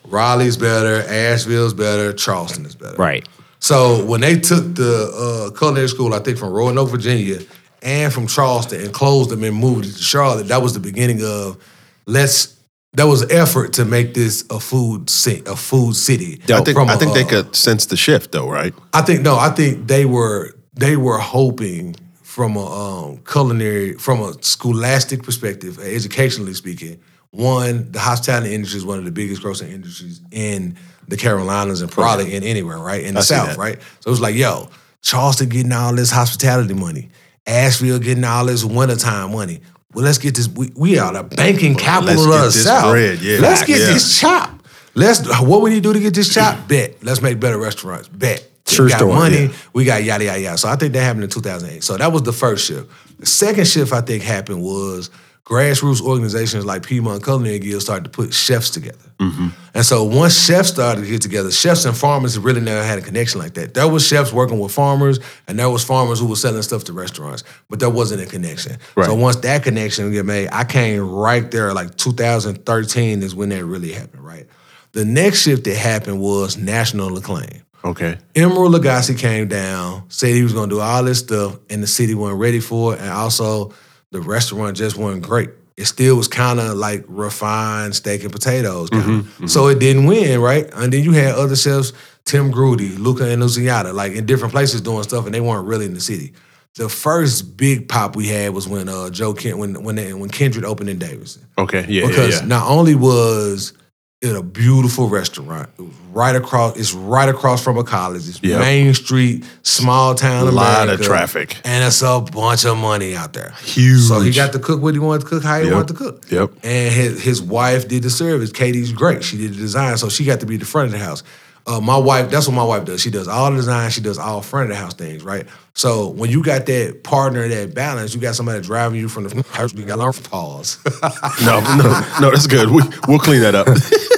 Raleigh's better, Asheville's better, Charleston is better. Right. So when they took the uh, culinary school, I think from Roanoke, Virginia, and from Charleston, and closed them and moved it to Charlotte, that was the beginning of let's. That was effort to make this a food ci- a food city. I think, From I a, think they uh, could sense the shift, though, right? I think no. I think they were they were hoping from a um, culinary, from a scholastic perspective, uh, educationally speaking. One, the hospitality industry is one of the biggest grossing industries in the Carolinas and probably in anywhere, right? In the I South, right? So it was like, yo, Charleston getting all this hospitality money, Asheville getting all this wintertime money. Well, let's get this. We, we are the banking capital let's of get the this South. bread, yeah. Let's get Yeah. this chop. Let's what we need to do to get this chop? Bet. Let's make better restaurants. Bet. True we got story, money. yeah. We got yada yada yada. So I think that happened in 2008. So that was the first shift. The second shift I think happened was grassroots organizations like Piedmont Culinary Guild started to put chefs together. Mm-hmm. And so once chefs started to get together, chefs and farmers really never had a connection like that. There was chefs working with farmers, and there was farmers who were selling stuff to restaurants, but there wasn't a connection. Right. So once that connection get made, I came right there, like 2013 is when that really happened, right? The next shift that happened was national acclaim. Okay. Emeril Lagasse came down, said he was going to do all this stuff, and the city wasn't ready for it. And also, the restaurant just wasn't great. It still was kind of like refined steak and potatoes. kinda. So it didn't win, right? And then you had other chefs, Tim Groody, Luca Annunziata, like in different places doing stuff, and they weren't really in the city. The first big pop we had was when uh, Joe Kent when when they, when Kindred opened in Davidson Okay. Yeah. because yeah, yeah. not only was it a beautiful restaurant, right across. It's right across from a college. It's Yep. Main Street, small town. A lot of traffic. and it's a bunch of money out there. Huge. So he got to cook what he wanted to cook, how he Yep. wanted to cook. Yep. And his his wife did the service. Katie's great. She did the design, so she got to be the front of the house. Uh, my wife, that's what my wife does. She does all the design. She does all front of the house things, right? So when you got that partner, that balance, you got somebody driving you from the house. You got to learn from pause. No, no, no. That's good. We, we'll clean that up.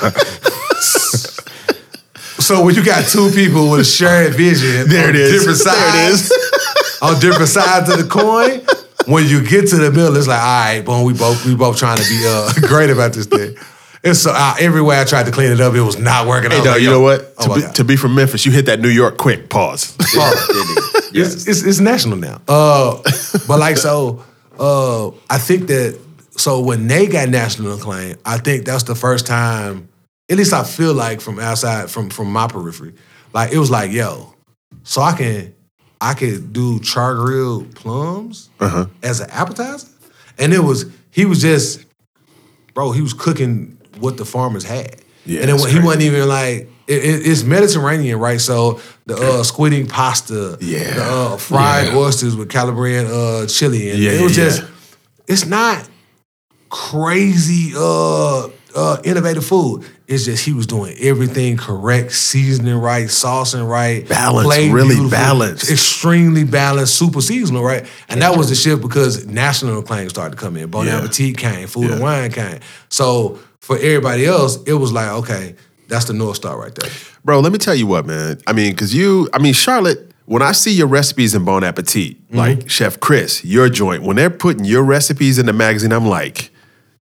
So when you got two people with a shared vision, There it is. different There it sides, on different sides of the coin. When you get to the middle, it's like, all right, boom, we both we both trying to be uh, great about this thing. And so uh, every way I tried to clean it up, it was not working. I Hey, dog, like, you know what? Oh to, be, to be from Memphis, you hit that New York quick. Pause. it's, it's, it's national now. Uh, but like so, uh, I think that so when they got national acclaim, I think that's the first time. At least I feel like from outside, from from my periphery, like it was like, yo, so I can I could do char grilled plums Uh-huh. as an appetizer, and it was he was just, bro, he was cooking what the farmers had, Yeah, and that's he wasn't even like. It, it- it's Mediterranean, right? So the uh, squid ink pasta, Yeah. the uh, fried oysters with Calabrian uh, chili, and Yeah, it was yeah, just, it's not crazy uh, uh, innovative food. It's just he was doing everything correct, seasoning right, saucing right, Balanced, really balanced. extremely balanced, super seasonal, right? And that was the shift because national acclaim started to come in. Bon Yeah. Appetit came, Food and Wine came. So for everybody else, it was like, okay, that's the North Star right there. Bro, let me tell you what, man. I mean, because you, I mean, Charlotte, when I see your recipes in Bon Appetit, Mm-hmm. like Chef Chris, your joint, when they're putting your recipes in the magazine, I'm like,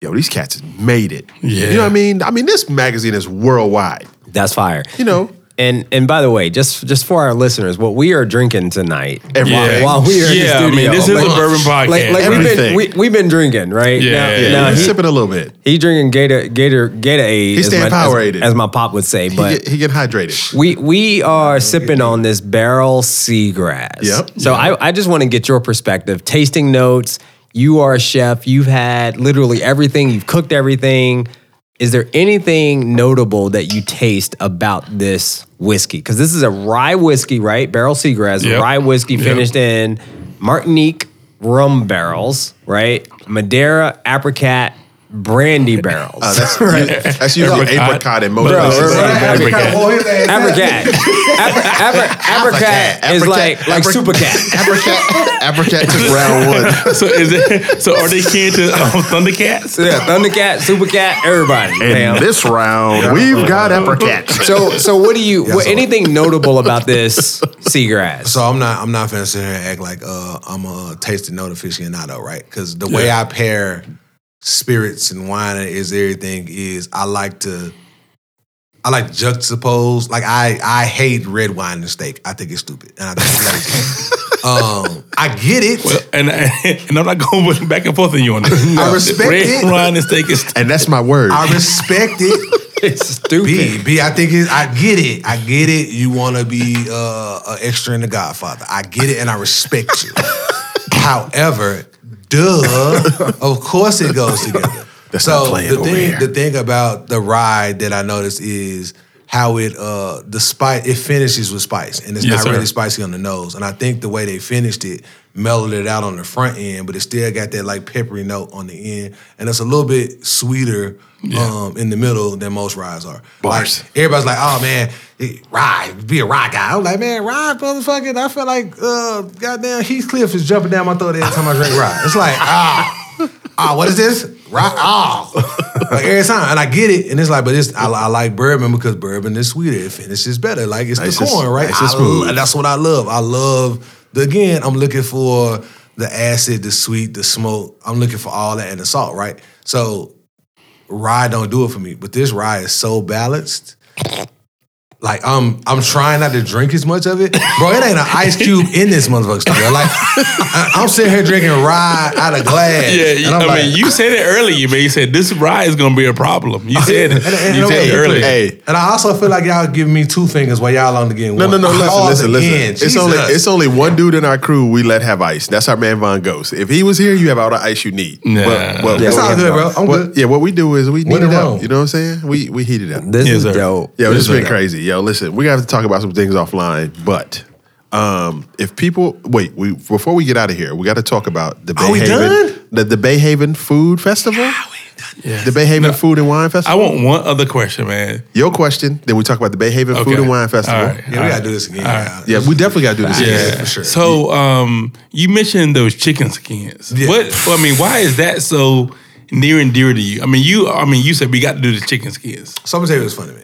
yo, these cats made it. Yeah. You know what I mean? I mean, this magazine is worldwide. That's fire. You know, And and by the way, just just for our listeners, what we are drinking tonight, Everything. while, while we are in the Yeah, I mean, this is like, a bourbon podcast. Like, like we've been Everything. we, we've been drinking, right? Yeah, now, yeah, now he's he, sipping a little bit. he drinking Gator Gator Gatorade. He's as staying my- as- Powerade. as, my pop would say. He But get, he get hydrated. we we are sipping on this Barrell Seagrass. Yep. So I, I just want to get your perspective, tasting notes. You are a chef. You've had literally everything. You've cooked everything. Is there anything notable that you taste about this whiskey? Because this is a rye whiskey, right? Barrell Seagrass, Yep. rye whiskey Yep. finished in Martinique rum barrels, right? Madeira, apricot, brandy barrels. Uh, that's, that's usually Apricot. apricot in most Bro, places. bro, bro, Apricot. Apricot. Apri- apri- apricot is like like super cat. Apricot, apricot took round one. so is it? So are they kin to um, Thundercats? Yeah, Thundercat, Super Cat, everybody. In fam. this round, we've got apricot. So so what do you what, so- anything notable about this seagrass? So I'm not I'm not finna sit here and act like uh, I'm a tasting note aficionado, right? Because the way I pair spirits and wine is everything is I like to I like juxtapose. Like I I hate red wine and steak. I think it's stupid, and I think it's lazy. um, I get it. And and I'm not going back and forth on you on this. I respect Red it. wine and steak is And that's my word. I respect it. it's stupid. B, B, I think it, I get it. I get it. You want to be uh, an extra in The Godfather. I get it, and I respect you. However, duh, of course it goes together. That's so the thing, the thing about the ride that I noticed is how it, uh, the spice, it finishes with spice, and it's Yes, not sir. really spicy on the nose. And I think the way they finished it mellowed it out on the front end, but it still got that like peppery note on the end, and it's a little bit sweeter um, in the middle than most rides are. Bars. Like, everybody's like, "Oh man, it- rye, be a rye guy." I'm like, "Man, rye, motherfucking." I feel like, uh, goddamn, Heathcliff is jumping down my throat every time I drink rye. It's like, ah, ah, what is this? Rye, ah, like every time, and I get it, and it's like, but it's I, I like bourbon because bourbon is sweeter. It finishes better. Like it's Nice the corn, right? nice I smooth. that's what I love. I love again. I'm looking for the acid, the sweet, the smoke. I'm looking for all that and the salt, right? So rye don't do it for me. But this rye is so balanced. Like I'm, I'm trying not to drink as much of it, bro. It ain't an ice cube in this motherfucker. Still. Like I, am sitting here drinking rye out of glass. Yeah, and I'm I like, mean, you said it earlier, man. You said this rye is gonna be a problem. You said And- and- you and- said it and- earlier. Hey, And I also feel like y'all giving me two fingers while y'all only getting no, one. no, no. No, listen, Pause listen, listen. again. It's only it's only one dude in our crew we let have ice. That's our man Von Ghost. If he was here, you have all the ice you need. Nah. But- but- It's all good, bro. I'm what- good. Yeah, what we do is we heat it up. You know what I'm saying? We we heat it up. This Yes, is sir. dope. Yo, this has been sir. crazy. Yo, listen, we got to talk about some things offline, but um, if people wait, we before we get out of here, we got to talk about the Bay Are we Haven, done? the the BayHaven Food Festival, Yeah. the BayHaven No, Food and Wine Festival. I want one other question, man. Your question, then we talk about the BayHaven Food and Wine Festival. All right. Yeah, we gotta do this again. All man. Yeah, we definitely got to do this. Yeah. again. for sure. So, um, you mentioned those chicken skins. Yeah. What? I mean, why is that so near and dear to you? I mean, you. I mean, you said we got to do the chicken skins. So I'm gonna tell you what's funny, man.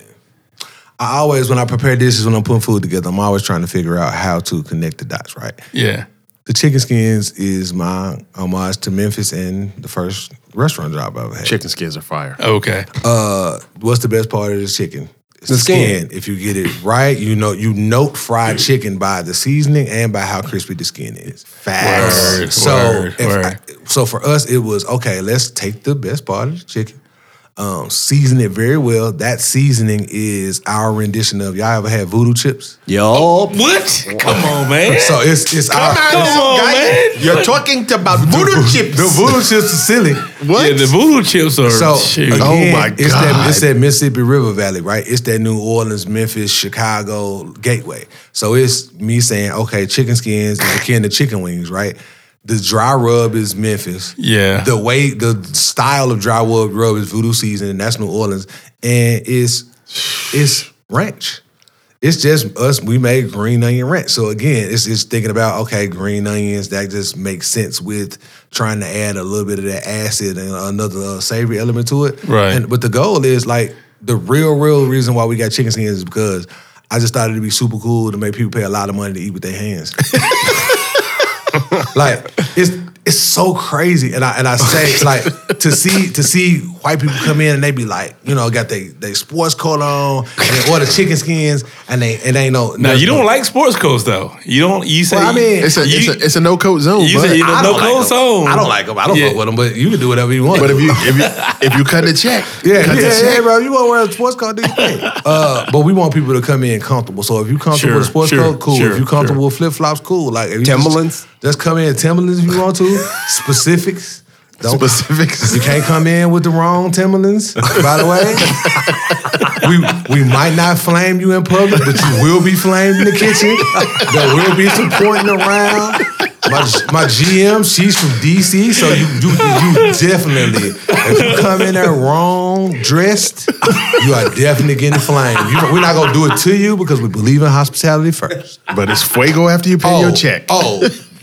I always, when I prepare dishes, when I'm putting food together, I'm always trying to figure out how to connect the dots, right? Yeah. The chicken skins is my homage to Memphis and the first restaurant job I ever had. Chicken skins are fire. Okay. Uh, what's the best part of the chicken? It's The skin. If you get it right, you know you note fried chicken by the seasoning and by how crispy the skin is. Facts. Word, so, word, word. I- so for us, it was okay. Let's take the best part of the chicken, um, season it very well. That seasoning is our rendition of y'all ever had voodoo chips? Yo, What? Come on, man. So it's it's our Come it's- on, man. You're talking about voodoo chips. The voodoo chips are silly. What? Yeah, the voodoo chips are. So again, Oh, my it's that God. it's that Mississippi River Valley, right? It's that New Orleans, Memphis, Chicago gateway. So it's me saying, okay, chicken skins is akin to chicken wings, right? The dry rub is Memphis. Yeah. The way the style of dry rub rub is voodoo season, and that's New Orleans, and it's it's ranch. It's just us. We made green onion ranch. So again, it's just thinking about okay, green onions. That just makes sense with trying to add a little bit of that acid and another uh, savory element to it. Right. And, but the goal is like the real, real reason why we got chicken skins is because I just thought it'd be super cool to make people pay a lot of money to eat with their hands. like it's it's so crazy, and I and I say it's like to see to see white people come in and they be like, you know, got they they sports coat on and they order chicken skins and they and they ain't no. now you don't like sports coats though. You don't. You say. Well, I mean, It's a, it's a it's a no coat zone. you say you don't no don't like clothes them. on. I don't like them. I don't Yeah. fuck with them, but you can do whatever you want. but if you if you if you cut the check, Yeah, cut yeah, the check. yeah, bro. You want to wear a sports coat, do your thing. Uh, but we want people to come in comfortable. So if you comfortable Sure, with a sports sure, coat, cool. sure, if you comfortable sure. with flip flops, cool. Like if you Timberlands? just, just come in Timberlands if you want to. Specifics. Don't, Specifics. You can't come in with the wrong Timberlands. By the way, we we might not flame you in public, but you will be flamed in the kitchen. There will be some pointing around. My, my GM, she's from DC, so you you you definitely, if you come in there wrong dressed, you are definitely getting flamed. You, we're not gonna do it to you because we believe in hospitality first. But it's fuego after you pay your oh, check. Oh,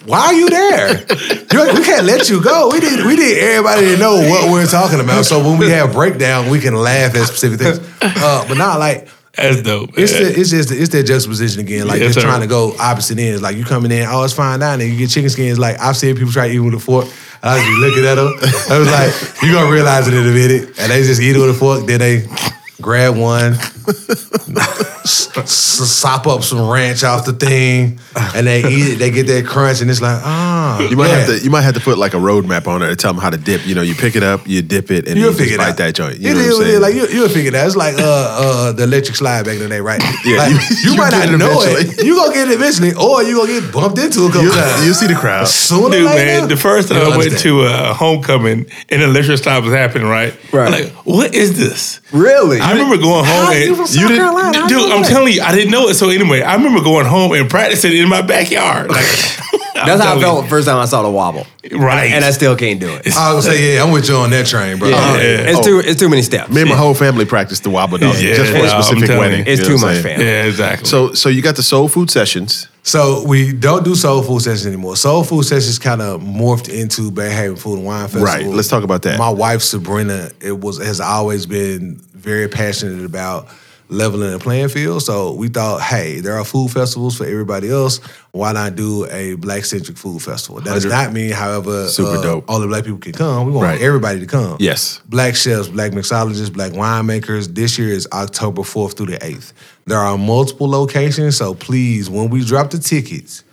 why are you there? We can't let you go. We need we need everybody to know what we're talking about. So when we have breakdown, we can laugh at specific things. Uh, but not like That's dope. it's the, it's just it's that juxtaposition again. Like Yes, just trying to go opposite ends. Like you coming in, oh it's fine down there. You get chicken skins. Like I've seen people try to eat with a fork. I was just looking at them. I was like, you gonna realize it in a minute. And they just eat it with a fork. Then they grab one, sop up some ranch off the thing, and they eat it. They get that crunch, and it's like, ah. You might yeah. have to you might have to put like a roadmap on it to tell them how to dip. You know, you pick it up, you dip it, and You'll you figure just bite out. that joint. You It know is what what I'm it is. saying? Like you, you'll figure that. It's like uh, uh, the electric slide back in the day, right? Yeah, like, you- you, you might not it know eventually. it. You gonna get it eventually, or you gonna get bumped into a couple you, times. you see the crowd. Sooner Dude, later, man, the first time I went understand. to a homecoming and the electric slide was happening, right? Right. I'm like, what is this? really? I remember going home How and you from South didn't- Carolina? Dude. I'm that? telling you, I didn't know it. So anyway, I remember going home and practicing in my backyard. Like That's how I felt the first time I saw the wobble. Right. And I still can't do it. I was gonna say, yeah, I'm with you on that train, bro. Yeah. Uh, Yeah. It's too it's too many steps. Me and my whole family practiced the wobble dog Yeah, just for no, a I'm specific wedding. you. It's You too know what I'm much family. Yeah, exactly. So so you got the soul food sessions. So we don't do soul food sessions anymore. Soul food sessions kind of morphed into BayHaven Food and Wine Festival. Right, let's talk about that. My wife Sabrina, it was has always been very passionate about leveling the playing field. So we thought, hey, there are food festivals for everybody else. Why not do a black centric food festival? That does not mean, however, Super uh, dope. all the black people can come. We want Right. everybody to come. Yes. Black chefs, black mixologists, black winemakers. This year is October 4th through the 8th. There are multiple locations, so please, when we drop the tickets,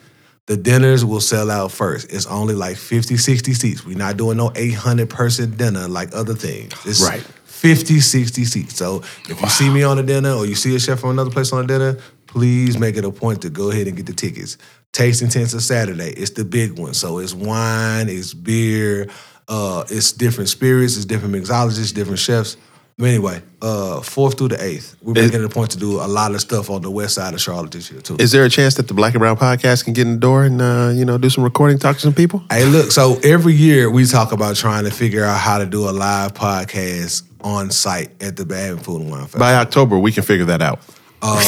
the dinners will sell out first. It's only like 50, 60 seats. We're not doing no 800 person dinner like other things. It's Right. 50, 60 seats. So if you see me on a dinner or you see a chef from another place on a dinner, please make it a point to go ahead and get the tickets. Taste is Saturday. It's the big one. So it's wine, it's beer, uh, it's different spirits, it's different mixologists, different chefs. But anyway, uh, fourth through the eighth, we're making it a point to do a lot of stuff on the west side of Charlotte this year too. Is there a chance that the Black and Brown podcast can get in the door and uh, you know do some recording, talk to some people? Hey, look, so every year we talk about trying to figure out how to do a live podcast on site at the Bad Food and Wine Festival. By October, we can figure that out. Uh,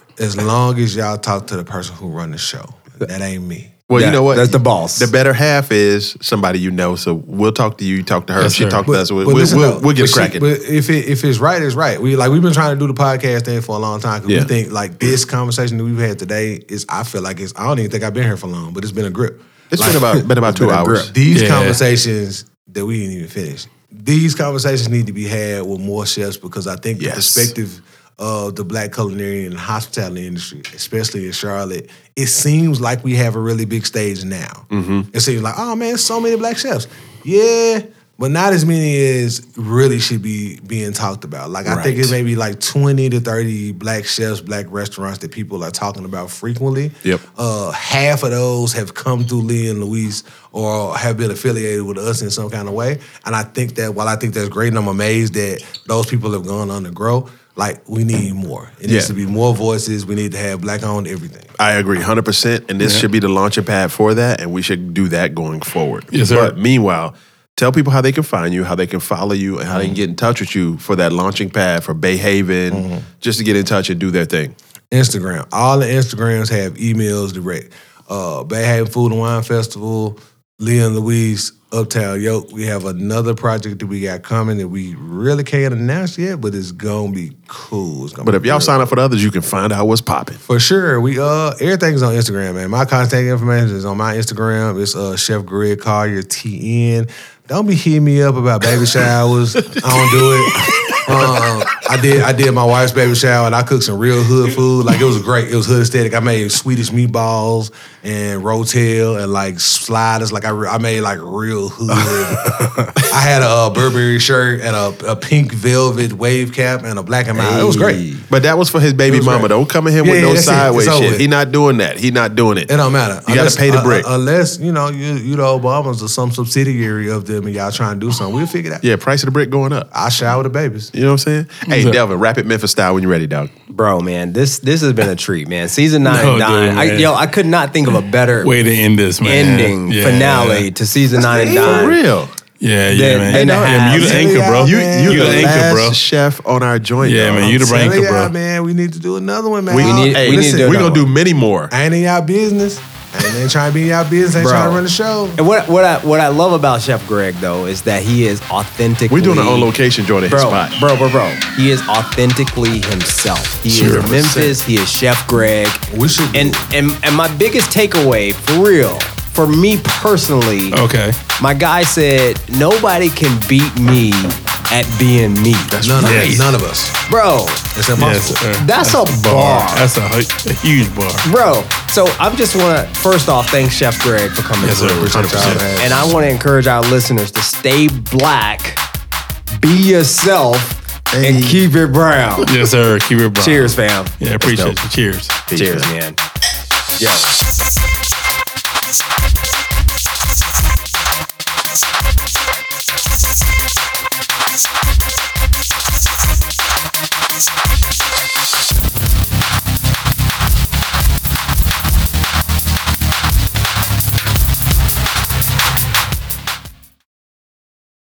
as long as y'all talk to the person who run the show. That ain't me. Well, you know what? that's the boss. The better half is somebody you know. So we'll talk to you. You talk to her. Yes, she sir. talk to us. We'll, but we'll, listen we'll, though, we'll get but it she- cracking. But if it, if it's right, it's right. We like we've been trying to do the podcast thing for a long time because Yeah. we think like this conversation that we've had today is. I feel like it's. I don't even think I've been here for long, but it's been a grip. It's Like, been about been about two been a hours. grip. These Yeah. conversations that we didn't even finish. These conversations need to be had with more chefs because I think Yes. the perspective of the black culinary and hospitality industry, especially in Charlotte, it seems like we have a really big stage now. Mm-hmm. It seems like, oh man, so many black chefs. Yeah, but not as many as really should be being talked about. Like I think Right. it may be like 20 to 30 black chefs, black restaurants that people are talking about frequently. Yep. Uh, half of those have come through Leah and Louise or have been affiliated with us in some kind of way. And I think that while I think that's great and I'm amazed that those people have gone on to grow, like we need more. It Yeah. needs to be more voices. We need to have black owned everything. I agree, hundred percent. And this should be the launching pad for that, and we should do that going forward. Yes, sir. But meanwhile, tell people how they can find you, how they can follow you, and how they can get in touch with you for that launching pad for BayHaven, just to get in touch and do their thing. Instagram. All the Instagrams have emails direct. Uh, BayHaven Food and Wine Festival, Leah and Louise, Uptown Yolk. We have another project that we got coming that we really can't announce yet, but it's gonna be cool. Gonna But be if y'all real sign up for the others, you can find out what's popping. For sure. We uh everything's on Instagram, man. My contact information is on my Instagram. It's uh Chef Greg Collier TN. Don't be hitting me up about baby showers. I don't do it. Um, I did I did my wife's baby shower and I cooked some real hood food. Like it was great. It was hood aesthetic. I made Swedish meatballs and rotel and like sliders. Like I, re- I made like real hood. I had a uh, Burberry shirt and a, a pink velvet wave cap and a black and mild. It was great. But that was for his baby mama. great. Don't come at him Yeah, with yeah, no it. sideways It's shit. He not doing that. He not doing it. It don't matter. You gotta pay the brick. uh, unless you know you you the Obamas or some subsidiary of them, and y'all trying to do something. We'll figure that. yeah, price of the brick going up. I shower the babies. You know what I'm saying? Mm-hmm. Hey, Yeah. Delvin, rap it Memphis style when you're ready, dog. Bro, man, this this has been a treat, man. Season nine, No, nine. dude, I, yo, I could not think of a better Way to end this, man. ending Yeah. finale to season nine and nine. For real. Yeah, yeah, Then- man. then Yeah, to man, have- you the anchor, bro. You- You, you you the last anchor, bro. chef on our joint. Yeah, man, you the Telling anchor, y'all, bro. man, we need to do another one, man. We We need- hey, we need to listen, do we're gonna another do many more. I ain't in y'all business. I ain't in trying to be out y'all business. I ain't Bro. trying to run the show. And what what I what I love about Chef Greg though is that he is authentically We're doing our own location joint at his Bro, spot. bro, bro, bro. He is authentically himself. He Sure. is Memphis. He is Chef Greg. We should And and and my biggest takeaway, for real, for me personally, Okay. my guy said nobody can beat me at being me. That's none, right. of, none of us. Bro. Yes, that's, that's, a, bar. bar. That's a, a, huge bar. Bro, so I just want to, first off, thank Chef Greg for coming yes, through. Sir, and I want to encourage our listeners to stay black, be yourself, Hey. and keep it brown. yes, sir. Keep it brown. Cheers, fam. Yeah, appreciate it. Cheers. Cheers, Cheers man. Yo. This is